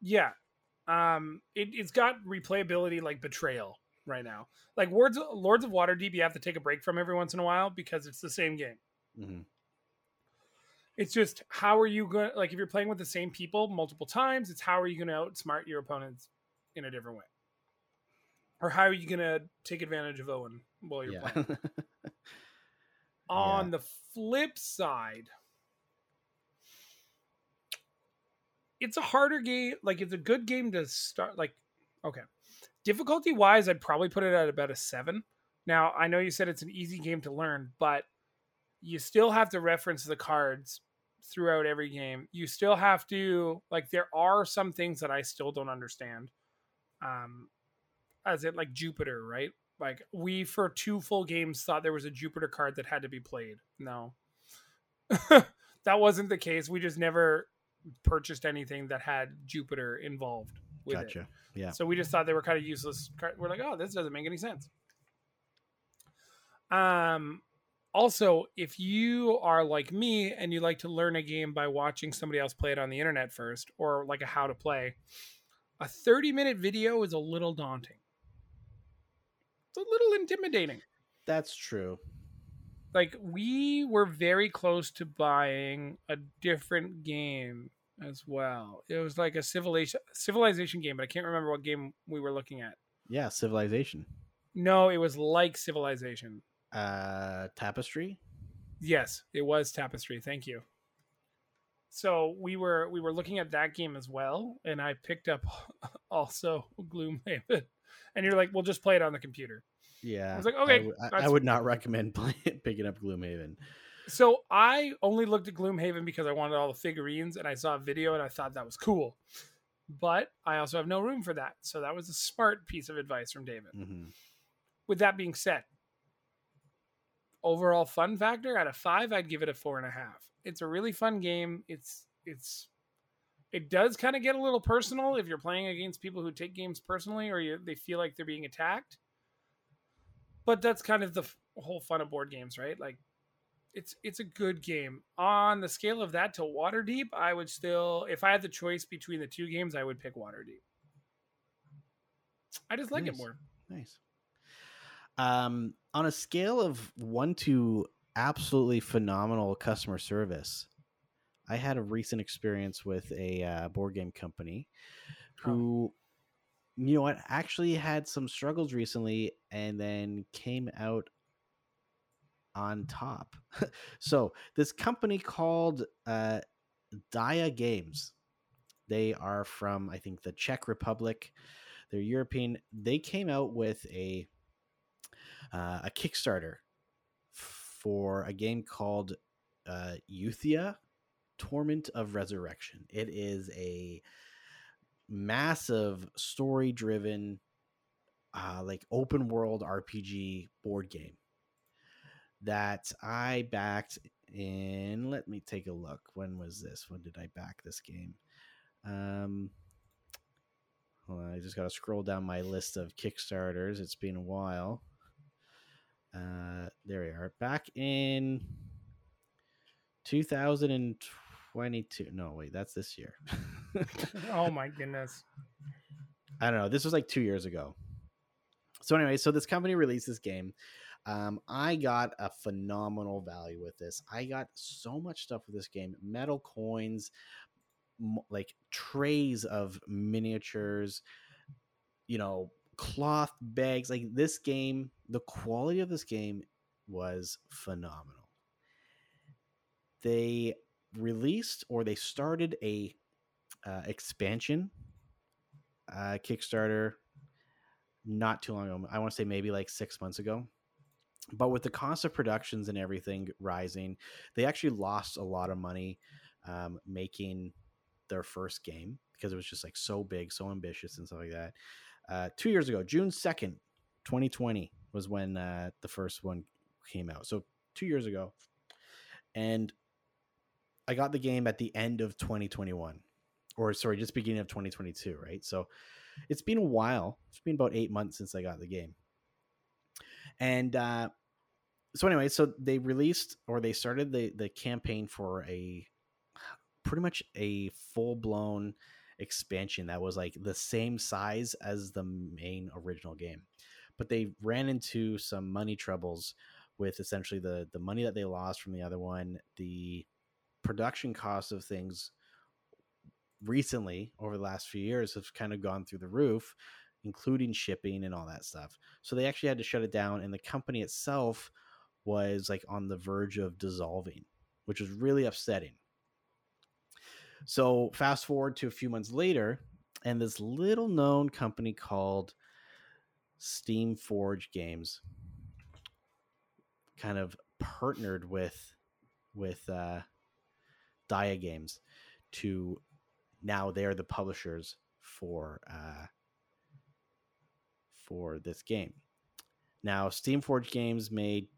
Yeah. Um it, it's got replayability like betrayal right now. Like Lords Lords of Waterdeep you have to take a break from every once in a while because it's the same game. hmm It's just how are you going to like if you're playing with the same people multiple times, it's how are you going to outsmart your opponents in a different way? Or how are you going to take advantage of Owen while you're Yeah. playing? On the flip side, it's a harder game. Like it's a good game to start. Like, okay, difficulty wise, I'd probably put it at about a seven. Now I know you said it's an easy game to learn, but you still have to reference the cards throughout every game. You still have to like. There are some things that I still don't understand. Um, as it like Jupiter, right? Like we for two full games thought there was a Jupiter card that had to be played. No. that wasn't the case. We just never purchased anything that had Jupiter involved with it. gotcha. Yeah. So we just thought they were kind of useless. We're like, oh, this doesn't make any sense. Um, also, if you are like me and you like to learn a game by watching somebody else play it on the internet first, or like a how to play, a 30 minute video is a little daunting. It's a little intimidating. That's true. Like we were very close to buying a different game as well. It was like a civilization civilization game, but I can't remember what game we were looking at. Yeah, Civilization. No, it was like Civilization. Uh, Tapestry. Yes, it was Tapestry. Thank you. So we were we were looking at that game as well, and I picked up also Gloomhaven. And you're like, "We'll just play it on the computer." Yeah. I was like, okay, I, would- I- would not recommend play, picking up Gloomhaven. So I only looked at Gloomhaven because I wanted all the figurines, and I saw a video and I thought that was cool. But I also have no room for that, so that was a smart piece of advice from David. hmm With that being said, overall fun factor out of five, I'd give it a four and a half. It's a really fun game. It's it's it does kind of get a little personal if you're playing against people who take games personally or you, they feel like they're being attacked. But that's kind of the f- whole fun of board games, right? Like it's it's a good game. On the scale of that to Waterdeep, I would still if I had the choice between the two games, I would pick Waterdeep. I just like Nice. it more. Nice. Um, on a scale of one to absolutely phenomenal customer service, I had a recent experience with a uh, board game company Oh. who, you know what, actually had some struggles recently and then came out on top. so, this company called uh, Dia Games, they are from, I think, the Czech Republic. They're European. They came out with a uh, a Kickstarter for a game called uh, Euthia Torment of Resurrection. It is a massive story driven, uh, like open world RPG board game that I backed in. Let me take a look. When was this? When did I back this game? Um, I just got to scroll down my list of Kickstarters. It's been a while. Uh, there we are. Back in 2022. No, wait, that's this year. oh my goodness. I don't know. This was like two years ago. So anyway, so this company released this game. Um, I got a phenomenal value with this. I got so much stuff with this game: metal coins, m- like trays of miniatures, you know, cloth bags. Like this game, the quality of this game was phenomenal. They released or they started a uh, expansion uh, Kickstarter not too long ago. I want to say maybe like six months ago. But with the cost of productions and everything rising, they actually lost a lot of money um, making their first game because it was just like so big, so ambitious, and stuff like that. Uh, two years ago, June 2nd, 2020, was when uh, the first one came out. So two years ago. And I got the game at the end of 2021, or sorry, just beginning of 2022, right? So it's been a while. It's been about eight months since I got the game. And uh, so anyway, so they released or they started the the campaign for a pretty much a full blown expansion that was like the same size as the main original game. But they ran into some money troubles with essentially the the money that they lost from the other one, the production costs of things recently over the last few years have kind of gone through the roof including shipping and all that stuff so they actually had to shut it down and the company itself was like on the verge of dissolving which was really upsetting so fast forward to a few months later and this little known company called steam forge games kind of partnered with with uh dia games to now they're the publishers for uh, for this game. Now, Steam Forge Games made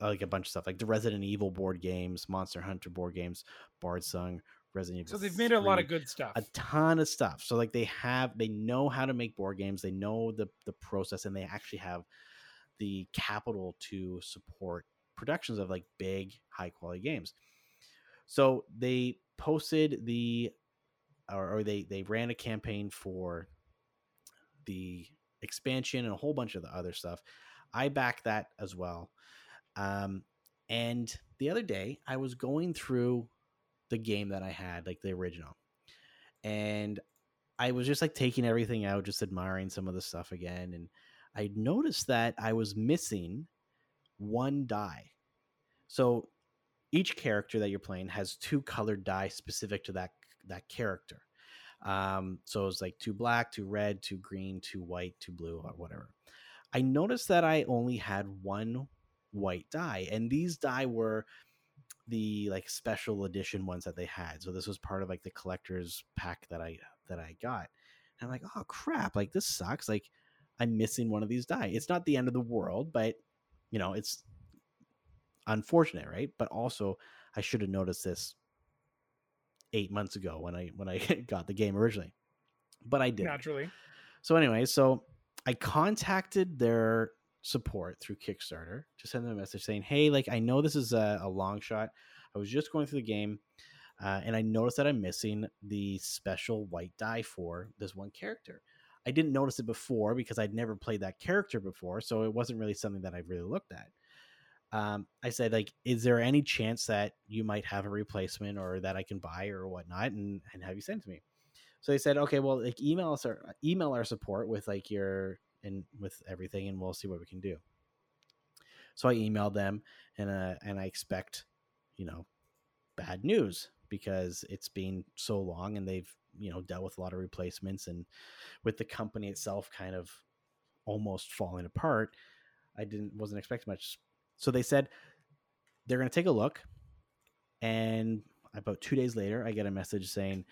like a bunch of stuff, like the Resident Evil board games, Monster Hunter board games, Bardsung, Resident Evil. So they've made a lot of good stuff. a ton of stuff. So like they have, they know how to make board games. They know the the process, and they actually have the capital to support productions of like big, high quality games. So they posted the or, or they they ran a campaign for the expansion and a whole bunch of the other stuff. I backed that as well. Um, and the other day, I was going through the game that I had, like the original, and I was just like taking everything out, just admiring some of the stuff again, and I noticed that I was missing one die. So each character that you're playing has two colored die specific to that that character. Um, so it's like two black, two red, two green, two white, two blue, or whatever. I noticed that I only had one white die, and these die were the like special edition ones that they had. So this was part of like the collector's pack that I that I got. And I'm like, oh crap, like this sucks. Like I'm missing one of these die. It's not the end of the world, but you know, it's unfortunate, right? But also I should have noticed this eight months ago when I when I got the game originally, but I did. Naturally. So anyway, so I contacted their support through Kickstarter to send them a message saying, "Hey, like I know this is a, a long shot. I was just going through the game, uh, and I noticed that I'm missing the special white die for this one character. I didn't notice it before because I'd never played that character before, so it wasn't really something that I really looked at." um, I said, like, is there any chance that you might have a replacement or that I can buy or whatnot and, and have you sent to me? So they said, okay, well, like email us or email our support with like your and with everything, and we'll see what we can do. So I emailed them, and uh, and I expect, you know, bad news because it's been so long, and they've you know dealt with a lot of replacements, and with the company itself kind of almost falling apart I didn't wasn't expecting much. So they said they're going to take a look, and about two days later, I get a message saying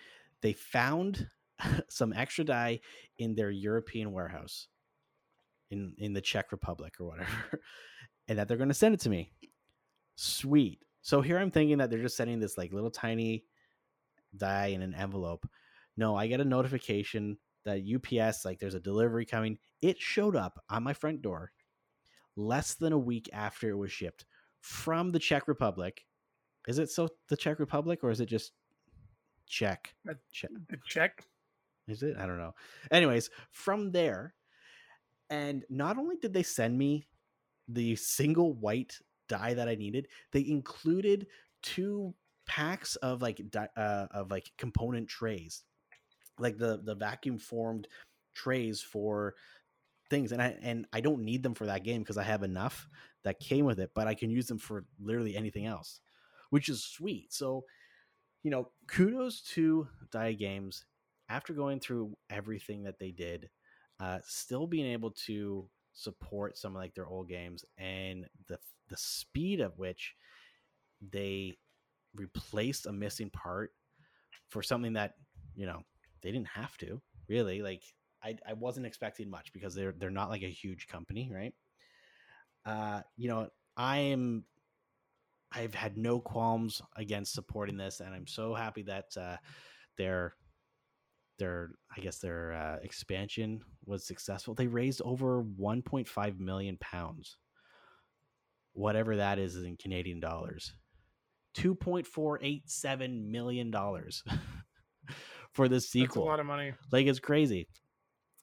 they found some extra dye in their European warehouse in in the Czech Republic or whatever, and that they're going to send it to me. Sweet. So here I'm thinking that they're just sending this like little tiny die in an envelope. No, I get a notification that UPS like there's a delivery coming. It showed up on my front door less than a week after it was shipped from the Czech Republic. Is it so the Czech Republic or is it just Czech? Uh, Czech. The check. Is it? I don't know. Anyways, from there, and not only did they send me the single white die that I needed, they included two packs of like uh, of like component trays, like the the vacuum formed trays for things, and I and I don't need them for that game because I have enough that came with it, but I can use them for literally anything else, which is sweet. So, you know, kudos to Die Games after going through everything that they did, uh, still being able to support some of like their old games and the the speed of which they replaced a missing part for something that you know they didn't have to really like I, I wasn't expecting much because they're they're not like a huge company right? Uh you know i am i've had no qualms against supporting this and i'm so happy that uh they're their I guess their uh, expansion was successful. They raised over 1.5 million pounds, whatever that is in Canadian dollars, 2.487 million dollars for the That's a lot of money. Like it's crazy.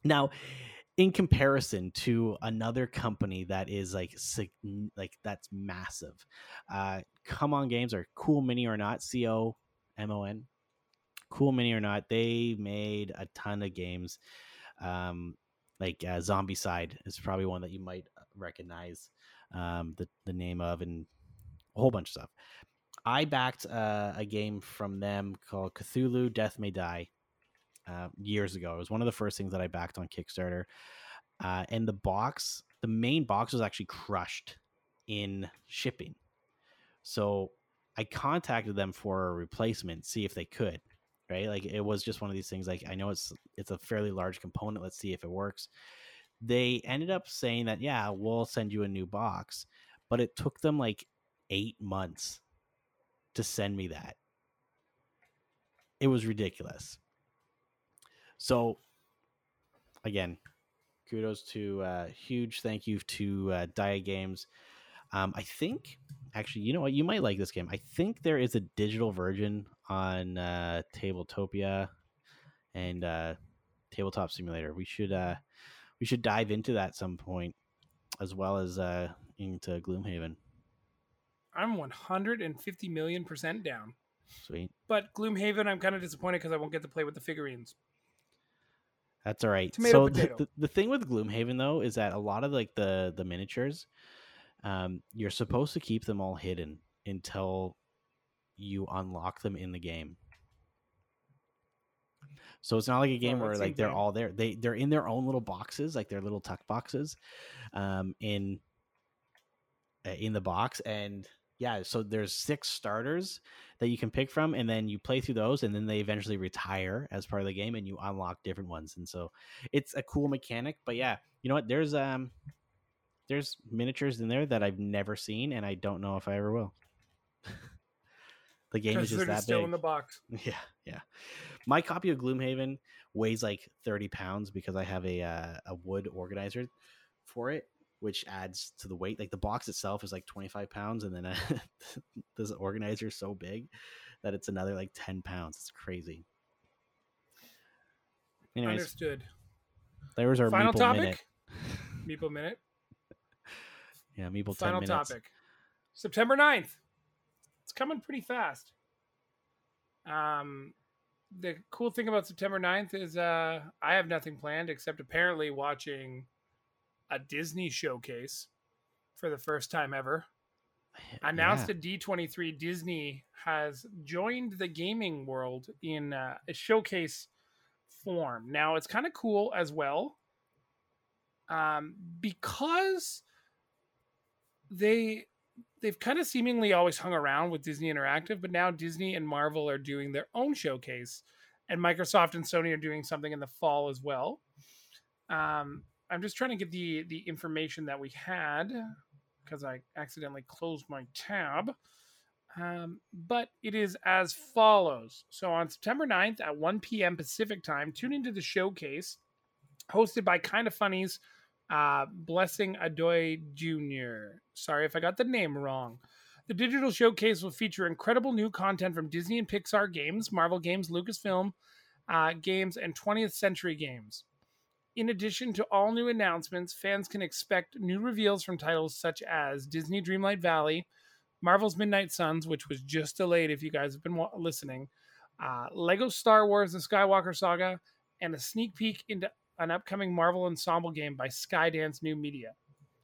Now, in comparison to another company that is like like that's massive, uh, Come On Games or Cool Mini or not, C O M O N, Cool Mini or not, they made a ton of games. Um, like uh, Zombicide is probably one that you might recognize um, the the name of, and a whole bunch of stuff. I backed uh, a game from them called Cthulhu Death May Die uh, years ago. It was one of the first things that I backed on Kickstarter. Uh, and the box, the main box was actually crushed in shipping. So I contacted them for a replacement, see if they could. Right, like it was just one of these things. Like I know it's it's a fairly large component. Let's see if it works. They ended up saying that yeah, we'll send you a new box, but it took them like eight months to send me that. It was ridiculous. So, again, kudos to uh, huge thank you to uh, Dia Games. Um, I think actually, you know what? You might like this game. I think there is a digital version on uh, Tabletopia and uh, Tabletop Simulator. We should uh, we should dive into that some point, as well as uh, into Gloomhaven. I'm 150 million percent down. Sweet. But Gloomhaven, I'm kind of disappointed because I won't get to play with the figurines. That's all right. Tomato, so the, potato. the, the thing with Gloomhaven though is that a lot of like the the miniatures, um, you're supposed to keep them all hidden until you unlock them in the game. So it's not like a game where like they're right. all there. They they're in their own little boxes, like their little tuck boxes, um, in uh, in the box. And yeah, so there's six starters that you can pick from, and then you play through those, and then they eventually retire as part of the game, and you unlock different ones. And so it's a cool mechanic. But yeah, you know what? There's um there's miniatures in there that I've never seen, and I don't know if I ever will. the game is just that still big. in the box. Yeah, yeah. My copy of Gloomhaven weighs like thirty pounds because I have a uh, a wood organizer for it, which adds to the weight. Like the box itself is like twenty five pounds, and then uh, this organizer is so big that it's another like ten pounds. It's crazy. Anyways, Understood. there was our Final Meeple topic. minute. Meeple minute. Yeah, Meeple Final ten minutes. topic. September 9th. It's coming pretty fast. Um, the cool thing about September 9th is uh, I have nothing planned except apparently watching a Disney showcase for the first time ever. Announced Yeah. at D23, Disney has joined the gaming world in uh, a showcase form. Now, it's kind of cool as well um, because they they've kind of seemingly always hung around with Disney Interactive, but now Disney and Marvel are doing their own showcase, and Microsoft and Sony are doing something in the fall as well. Um, I'm just trying to get the the information that we had because I accidentally closed my tab. Um, but it is as follows. So on September 9th at 1 p.m. Pacific time, tune into the showcase hosted by Kinda Funny's, uh, Blessing Adeoye Jr. Sorry if I got the name wrong. The digital showcase will feature incredible new content from Disney and Pixar games, Marvel games, Lucasfilm uh, games, and 20th Century games. In addition to all new announcements, fans can expect new reveals from titles such as Disney Dreamlight Valley, Marvel's Midnight Suns, which was just delayed if you guys have been wa- listening, uh, Lego Star Wars The Skywalker Saga, and a sneak peek into an upcoming Marvel ensemble game by Skydance New Media.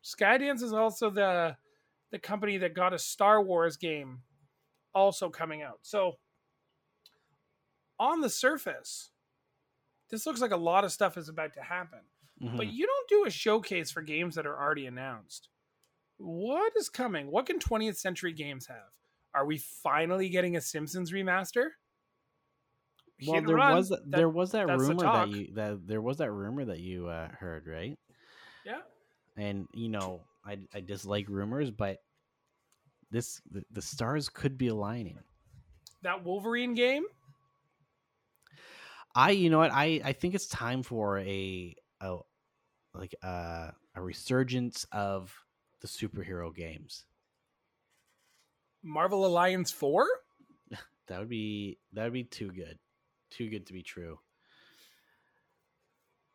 Skydance is also the the company that got a Star Wars game also coming out. So on the surface, this looks like a lot of stuff is about to happen. Mhm. But you don't do a showcase for games that are already announced. What is coming? What can 20th Century Games have? Are we finally getting a Simpsons remaster? well, there run, was that, there was that rumor that you that there was that rumor that you uh, heard, right? Yeah. And you know, I I dislike rumors, but this the, the stars could be aligning. That Wolverine game? I you know what I I think it's time for a a like a a resurgence of the superhero games. Marvel Alliance 4? That would be that would be too good, too good to be true.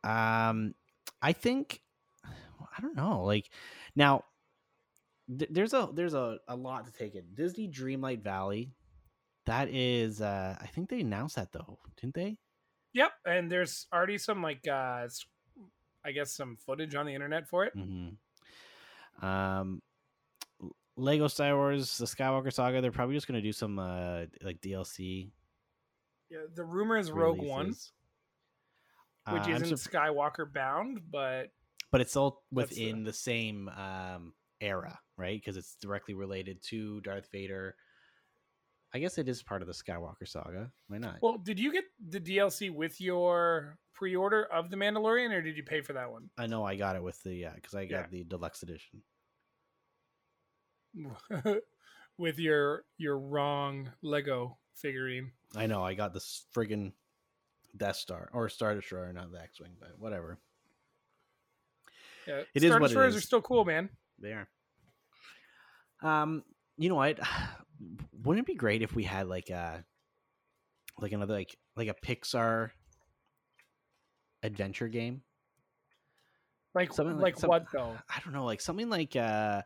Um, I think I don't know. Like now, th- there's a there's a, a lot to take in. Disney Dreamlight Valley. That is, uh I think they announced that though, didn't they? Yep, and there's already some like uh I guess some footage on the internet for it. Mm-hmm. Um, Lego Star Wars: The Skywalker Saga. They're probably just gonna do some uh like DLC. Yeah, the rumor is Rogue One, which Uh, isn't sup- Skywalker bound, but but it's all That's the- within the same um era, right? Because it's directly related to Darth Vader. I guess it is part of the Skywalker saga. Why not? well, did you get the DLC with your pre-order of the Mandalorian, or did you pay for that one? I know I got it with the yeah, because I got Yeah. the deluxe edition. with your your wrong Lego figurine. I know I got this friggin' Death Star or Star Destroyer, not the X-wing, but whatever. Yeah, It is Star what it is. are still cool, man. They are. Um, you know what? Wouldn't it be great if we had like a like another like like a Pixar adventure game? Like Something like, like some- what though? I don't know, like something like uh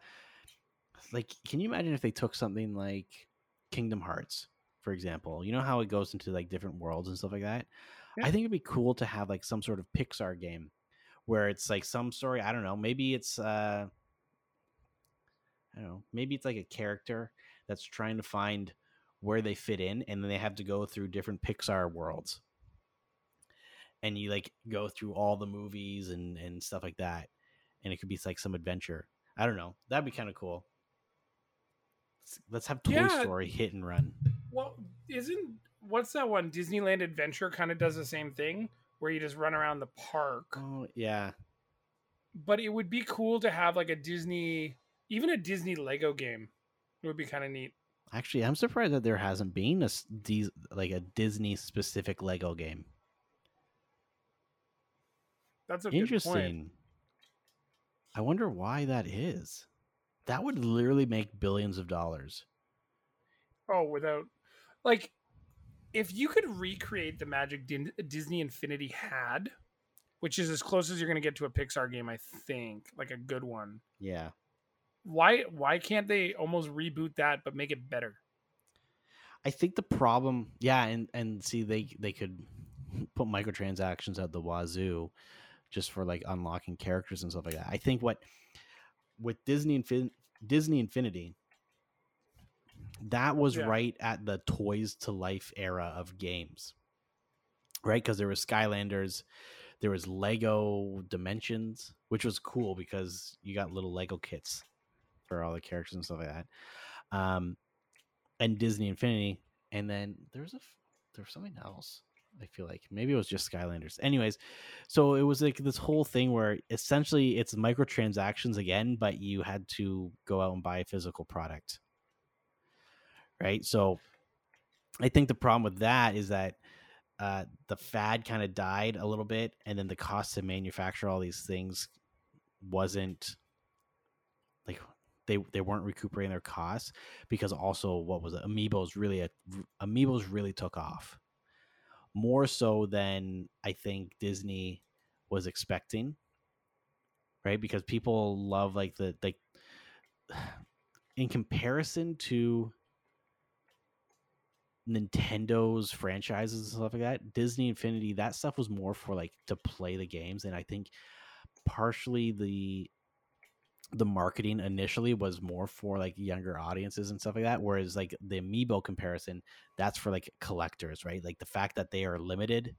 like can you imagine if they took something like Kingdom Hearts, for example? You know how it goes into like different worlds and stuff like that? Yeah. I think it'd be cool to have like some sort of Pixar game where it's like some story, I don't know, maybe it's uh I don't know, maybe it's like a character that's trying to find where they fit in and then they have to go through different Pixar worlds. And you like go through all the movies and and stuff like that. And it could be like some adventure. I don't know. That'd be kind of cool. Let's- have Toy Yeah. Story hit and run. Well, isn't what's that one? Disneyland Adventure kind of does the same thing where you just run around the park. Oh yeah, But it would be cool to have like a Disney, even a Disney Lego game. It would be kind of neat. actually, I'm surprised that there hasn't been a like a Disney specific Lego game. That's a good point. Interesting. I wonder why that is. That would literally make billions of dollars. Oh, without like, if you could recreate the magic Din- Disney Infinity had, which is as close as you're going to get to a Pixar game, I think, like a good one. Yeah. Why why can't they almost reboot that but make it better? I think the problem, yeah, and and see they they could put microtransactions at the wazoo just for like unlocking characters and stuff like that. I think what with Disney Infin- Disney Infinity that was Yeah. right at the toys to life era of games. Right? Because there was Skylanders, there was Lego Dimensions, which was cool because you got little Lego kits for all the characters and stuff like that. Um, and Disney Infinity, and then there's a f- there was something else. I feel like maybe it was just Skylanders. Anyways, so it was like this whole thing where essentially it's microtransactions again, but you had to go out and buy a physical product. Right? So I think the problem with that is that uh, the fad kind of died a little bit, and then the cost to manufacture all these things wasn't like they they weren't recuperating their costs because also what was it? Amiibos really a, Amiibos really took off more so than I think Disney was expecting, right? Because people love like the like in comparison to Nintendo's franchises and stuff like that, Disney Infinity, that stuff was more for like to play the games. And I think partially the the marketing initially was more for like younger audiences and stuff like that. Whereas like the amiibo comparison, that's for like collectors, right? Like the fact that they are limited,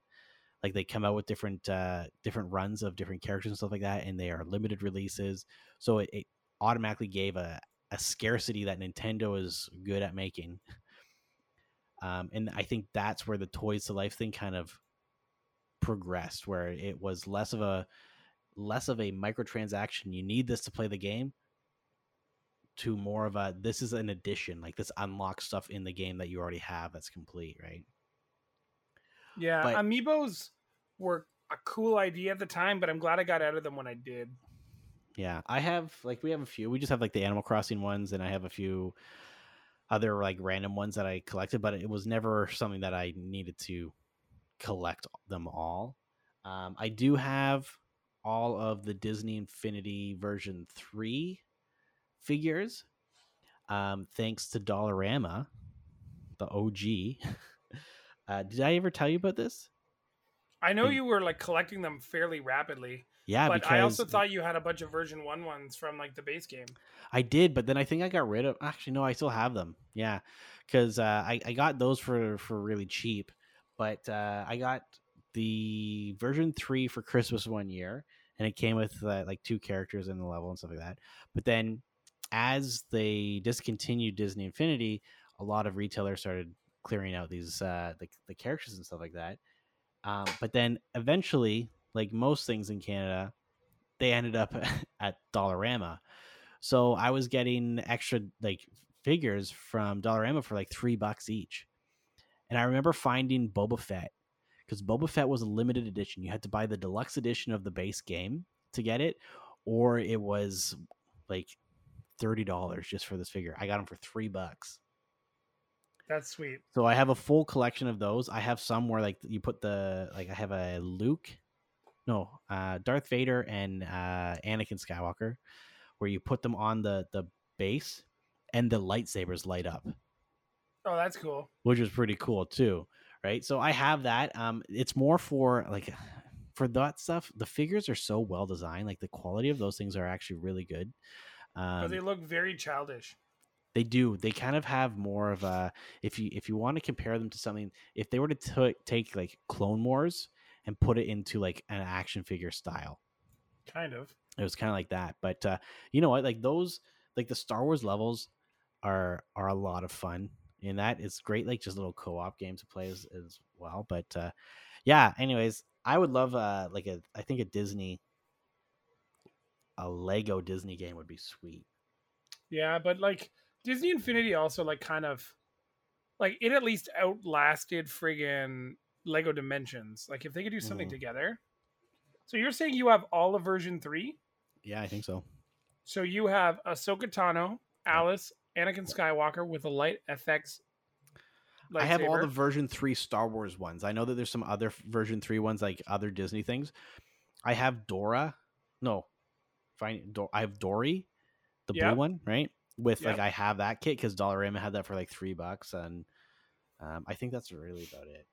like they come out with different uh different runs of different characters and stuff like that, and they are limited releases. So it, it automatically gave a, a scarcity that Nintendo is good at making. Um, and I think that's where the toys to life thing kind of progressed, where it was less of a less of a microtransaction. You need this to play the game. To more of a this is an addition, like this unlocks stuff in the game that you already have that's complete, right? Yeah, But- amiibos were a cool idea at the time, but I'm glad I got out of them when I did. Yeah, I have like we have a few. We just have like the Animal Crossing ones, and I have a few other like random ones that I collected, but it was never something that I needed to collect them all. Um, I do have all of the Disney Infinity version three figures, um, thanks to Dollarama, the OG. uh, did I ever tell you about this? I know you were like collecting them fairly rapidly, Yeah, but because I also thought you had a bunch of version one ones from like the base game. I did, but then I think I got rid of. Actually, no, I still have them. Yeah, because uh, I I got those for for really cheap, but uh, I got the version three for Christmas one year, and it came with uh, like two characters in the level and stuff like that. But then, as they discontinued Disney Infinity, a lot of retailers started clearing out these uh, the the characters and stuff like that. Um, but then eventually, like most things in Canada, they ended up at Dollarama. So I was getting extra like figures from Dollarama for like three bucks each. And I remember finding Boba Fett because Boba Fett was a limited edition. You had to buy the deluxe edition of the base game to get it, or it was like thirty dollars just for this figure. I got them for three bucks. That's sweet. So I have a full collection of those. I have some where like you put the like I have a Luke, no, uh, Darth Vader and uh, Anakin Skywalker, where you put them on the the base, and the lightsabers light up, Oh, that's cool. which is pretty cool too, right? So I have that. Um, it's more for like for that stuff. The figures are so well designed. Like the quality of those things are actually really good. Um, but they look very childish. they do. They kind of have more of a if you if you want to compare them to something, if they were to t- take like Clone Wars and put it into like an action figure style, Kind of. it was kind of like that. But uh, you know what? Like those, like the Star Wars levels are are a lot of fun. And that is great, like just little co op games to play as, as well. But uh, yeah, anyways, I would love uh like a I think a Disney a Lego Disney game would be sweet. Yeah, but like Disney Infinity also like kind of like it at least outlasted friggin' Lego Dimensions. Like if they could do something Mhm. together. So you're saying you have all of version three? Yeah, I think so. So you have Ahsoka Tano, Alice, Anakin Skywalker with a light FX. I have all the version three Star Wars ones. I know that there's some other version three ones like other Disney things. I have Dora. No, fine. I have Dory, the Yep. blue one, right? With like I have that kit because Dollarama had that for like three bucks, and um, I think that's really about it.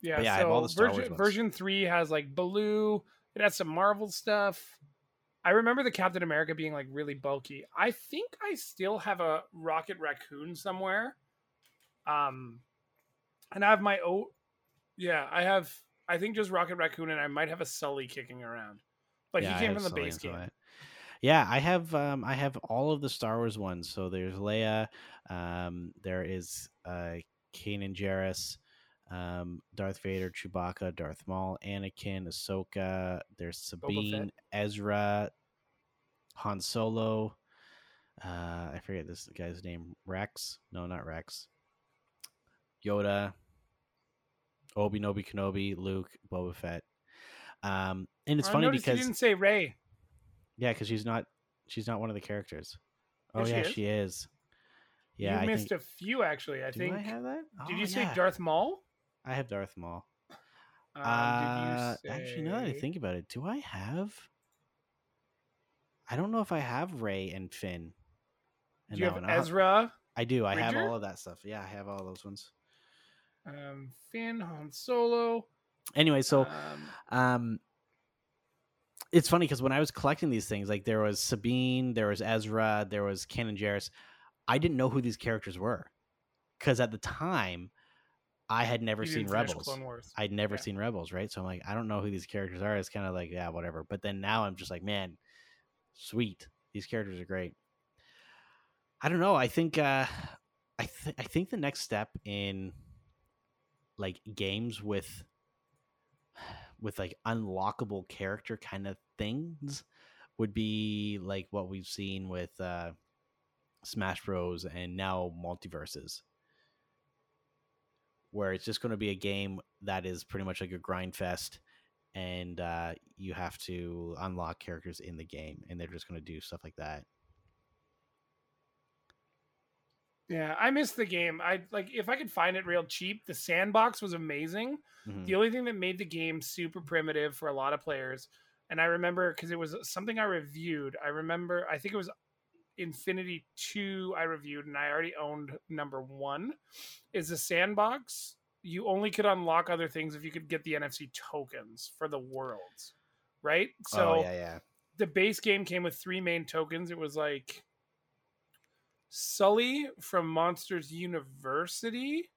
Yeah, yeah, so have all the Star version, version three has like Baloo. It has some Marvel stuff. I remember the Captain America being like really bulky. I think I still have a Rocket Raccoon somewhere. Um, and I have my oh, yeah, I have. I think just Rocket Raccoon, and I might have a Sully kicking around. But Yeah, he came from the Sully base game. that. Yeah, I have um I have all of the Star Wars ones. So there's Leia, um there is uh Kanan Jarrus, um Darth Vader, Chewbacca, Darth Maul, Anakin, Ahsoka, there's Sabine, Ezra, Han Solo, uh I forget this guy's name, Rex. No, not Rex. Yoda, Obi Nobi Kenobi, Luke, Boba Fett. Um and it's I funny because you didn't say Rey. yeah, because she's not she's not one of the characters. Oh Yeah, she yeah, is. she is. Yeah, you I missed think, a few actually. I do think. I have that? Did Oh, you say. Darth Maul? I have Darth Maul. Um, uh, you Actually, now that I think about it, do I have? I don't know if I have Rey and Finn. do And you have one. Ezra, I do. I have all of that stuff. Yeah, I have all those ones. um, Finn, Han Solo? Anyway, so um, um it's funny because when I was collecting these things, like there was Sabine, there was Ezra, there was Kanan Jarrus. I didn't know who these characters were because at the time I had never seen Rebels. I'd never Yeah. seen Rebels, right? So I'm like, I don't know who these characters are. It's kind of like, yeah, whatever. But then now I'm just like, man, sweet. These characters are great. I don't know. I think uh I th- I think the next step in like games with with like unlockable character kind of things would be like what we've seen with uh Smash Bros and now MultiVersus where it's just going to be a game that is pretty much like a grind fest and uh, you have to unlock characters in the game and they're just going to do stuff like that Yeah, I missed the game. I like if I could find it real cheap. The sandbox was amazing. Mhm. The only thing that made the game super primitive for a lot of players, and I remember because it was something I reviewed. I remember I think it was Infinity Two I reviewed, and I already owned number one. Is the sandbox? You only could unlock other things if you could get the NFC tokens for the worlds, right? So oh yeah yeah the base game came with three main tokens. It was like Sully from Monsters University,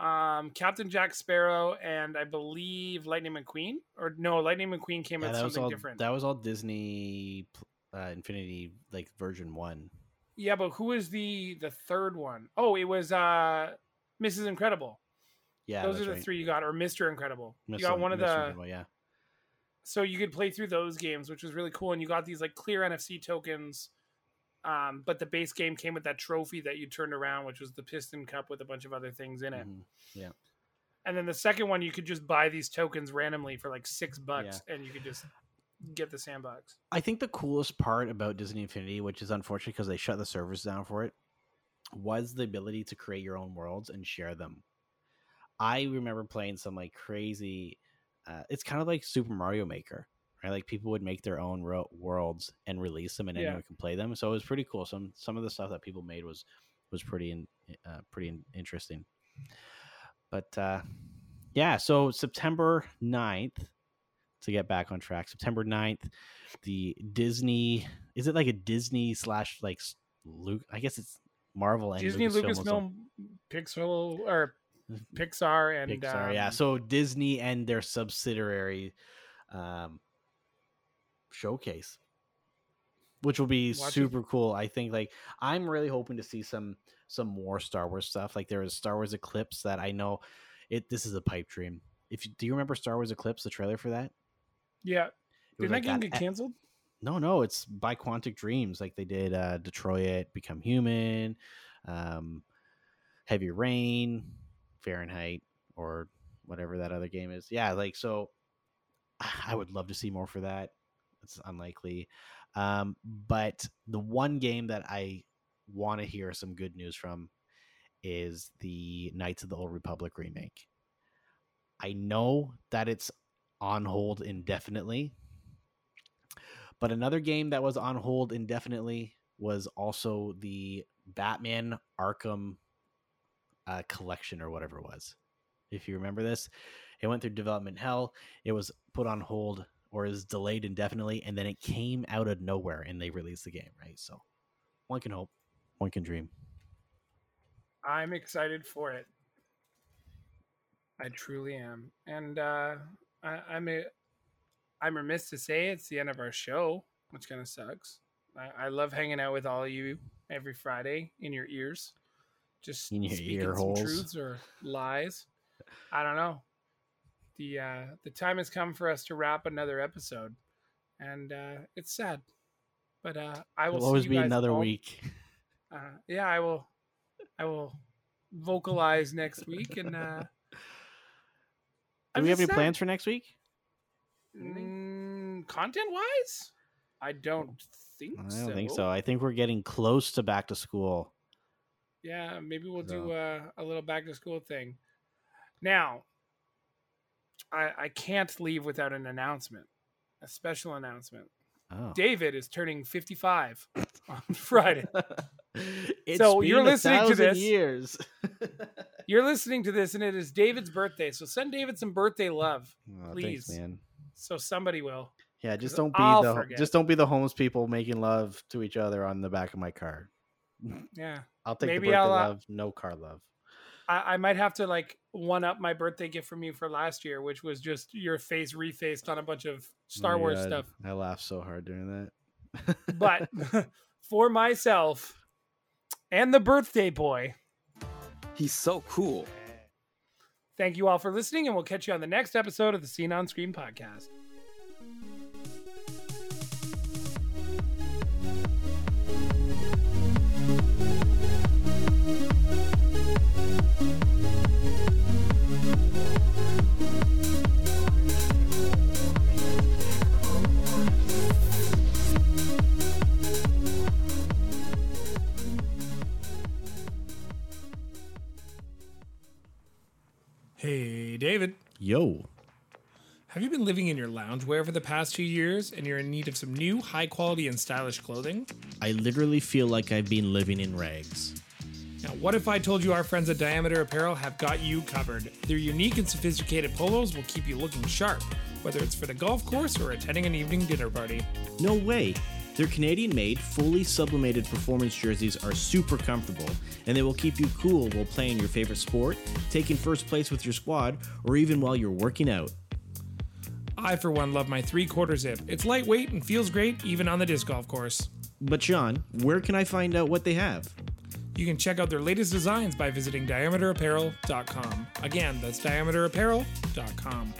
um, Captain Jack Sparrow, and I believe Lightning McQueen. Or no, Lightning McQueen came yeah, with something all different. that was all disney uh, infinity like version one Yeah, but who was the the third one? Oh, it was uh Mrs. Incredible. yeah Those are the right. three you got, or Mr. Incredible. you got one of Mr. the Incredible, yeah so you could play through those games, which was really cool. And you got these like clear NFC tokens. Um, but the base game came with that trophy that you turned around, which was the Piston Cup with a bunch of other things in it. Mhm. And then the second one, you could just buy these tokens randomly for like six bucks, and you could just get the sandbox. I think the coolest part about Disney Infinity, which is unfortunate because they shut the servers down for it, was the ability to create your own worlds and share them. I remember playing some like crazy. Uh, it's kind of like Super Mario Maker, right? Like people would make their own ro- worlds and release them, and Yeah. anyone can play them. So it was pretty cool. Some some of the stuff that people made was was pretty in, uh, pretty in, interesting. But uh, yeah, so September 9th, to get back on track, September 9th, the Disney is it like a Disney slash like Luke? I guess it's Marvel and Disney, Lucasfilm Pixel, or Pixar, and Pixar, yeah. um, So Disney and their subsidiary um, showcase, which will be Watch it. super cool. I think like I'm really hoping to see some some more Star Wars stuff. Like there is Star Wars Eclipse that I know it. This is a pipe dream. If you, do you remember Star Wars Eclipse, the trailer for that? Yeah. Did that like game get canceled? No, no, it's by Quantic Dreams. Like they did uh Detroit, Become Human, um, Heavy Rain, Fahrenheit, or whatever that other game is. Yeah, like so I would love to see more for that. It's unlikely. Um, but the one game that I want to hear some good news from is the Knights of the Old Republic remake. I know that it's on hold indefinitely. But another game that was on hold indefinitely was also the Batman Arkham uh, collection or whatever it was. If you remember this, it went through development hell. It was put on hold or is delayed indefinitely, and then it came out of nowhere and they released the game. Right, so one can hope, one can dream. I'm excited for it. I truly am, and uh, I, I'm a, I'm remiss to say it's the end of our show, which kind of sucks. I, I love hanging out with all of you every Friday in your ears, just In your speaking ear some truths or lies. I don't know. The uh, the time has come for us to wrap another episode, and uh, it's sad, but uh, I will It'll see always you be guys another all- week. Uh, yeah, I will. I will vocalize next week, and uh, Do I'm we have any sad. plans for next week? Mm, content wise, I don't think I don't so. think so. I think we're getting close to back to school. Yeah, maybe we'll do So- uh, a little back to school thing. Now, I I can't leave without an announcement, a special announcement. Oh. David is turning 55 on Friday. It's So you're a listening to this. Years. You're listening to this, and it is David's birthday. So send David some birthday love. Oh, Please. thanks, man. So somebody will. Yeah, just don't be I'll the forget. just don't be the homeless people making love to each other on the back of my car. Yeah. I'll take Maybe the birthday I'll, uh, love, no car love. I, I might have to like one up my birthday gift from you for last year, which was just your face refaced on a bunch of Star Oh Wars God, stuff. I laughed so hard during that. But for myself and the birthday boy, He's so cool. thank you all for listening, and we'll catch you on the next episode of the Scene on Screen podcast. David. Yo, Have you been living in your loungewear for the past few years and you're in need of some new, high quality, and stylish clothing? I literally feel like I've been living in rags. Now, what if I told you our friends at Diameter Apparel have got you covered? Their unique and sophisticated polos will keep you looking sharp, whether it's for the golf course or attending an evening dinner party. No way! Their Canadian made, fully sublimated performance jerseys are super comfortable, and they will keep you cool while playing your favorite sport, taking first place with your squad, or even while you're working out. I, for one, love my three quarter zip. It's lightweight and feels great even on the disc golf course. But, Sean, where can I find out what they have? You can check out their latest designs by visiting diameterapparel.com. Again, that's diameterapparel.com.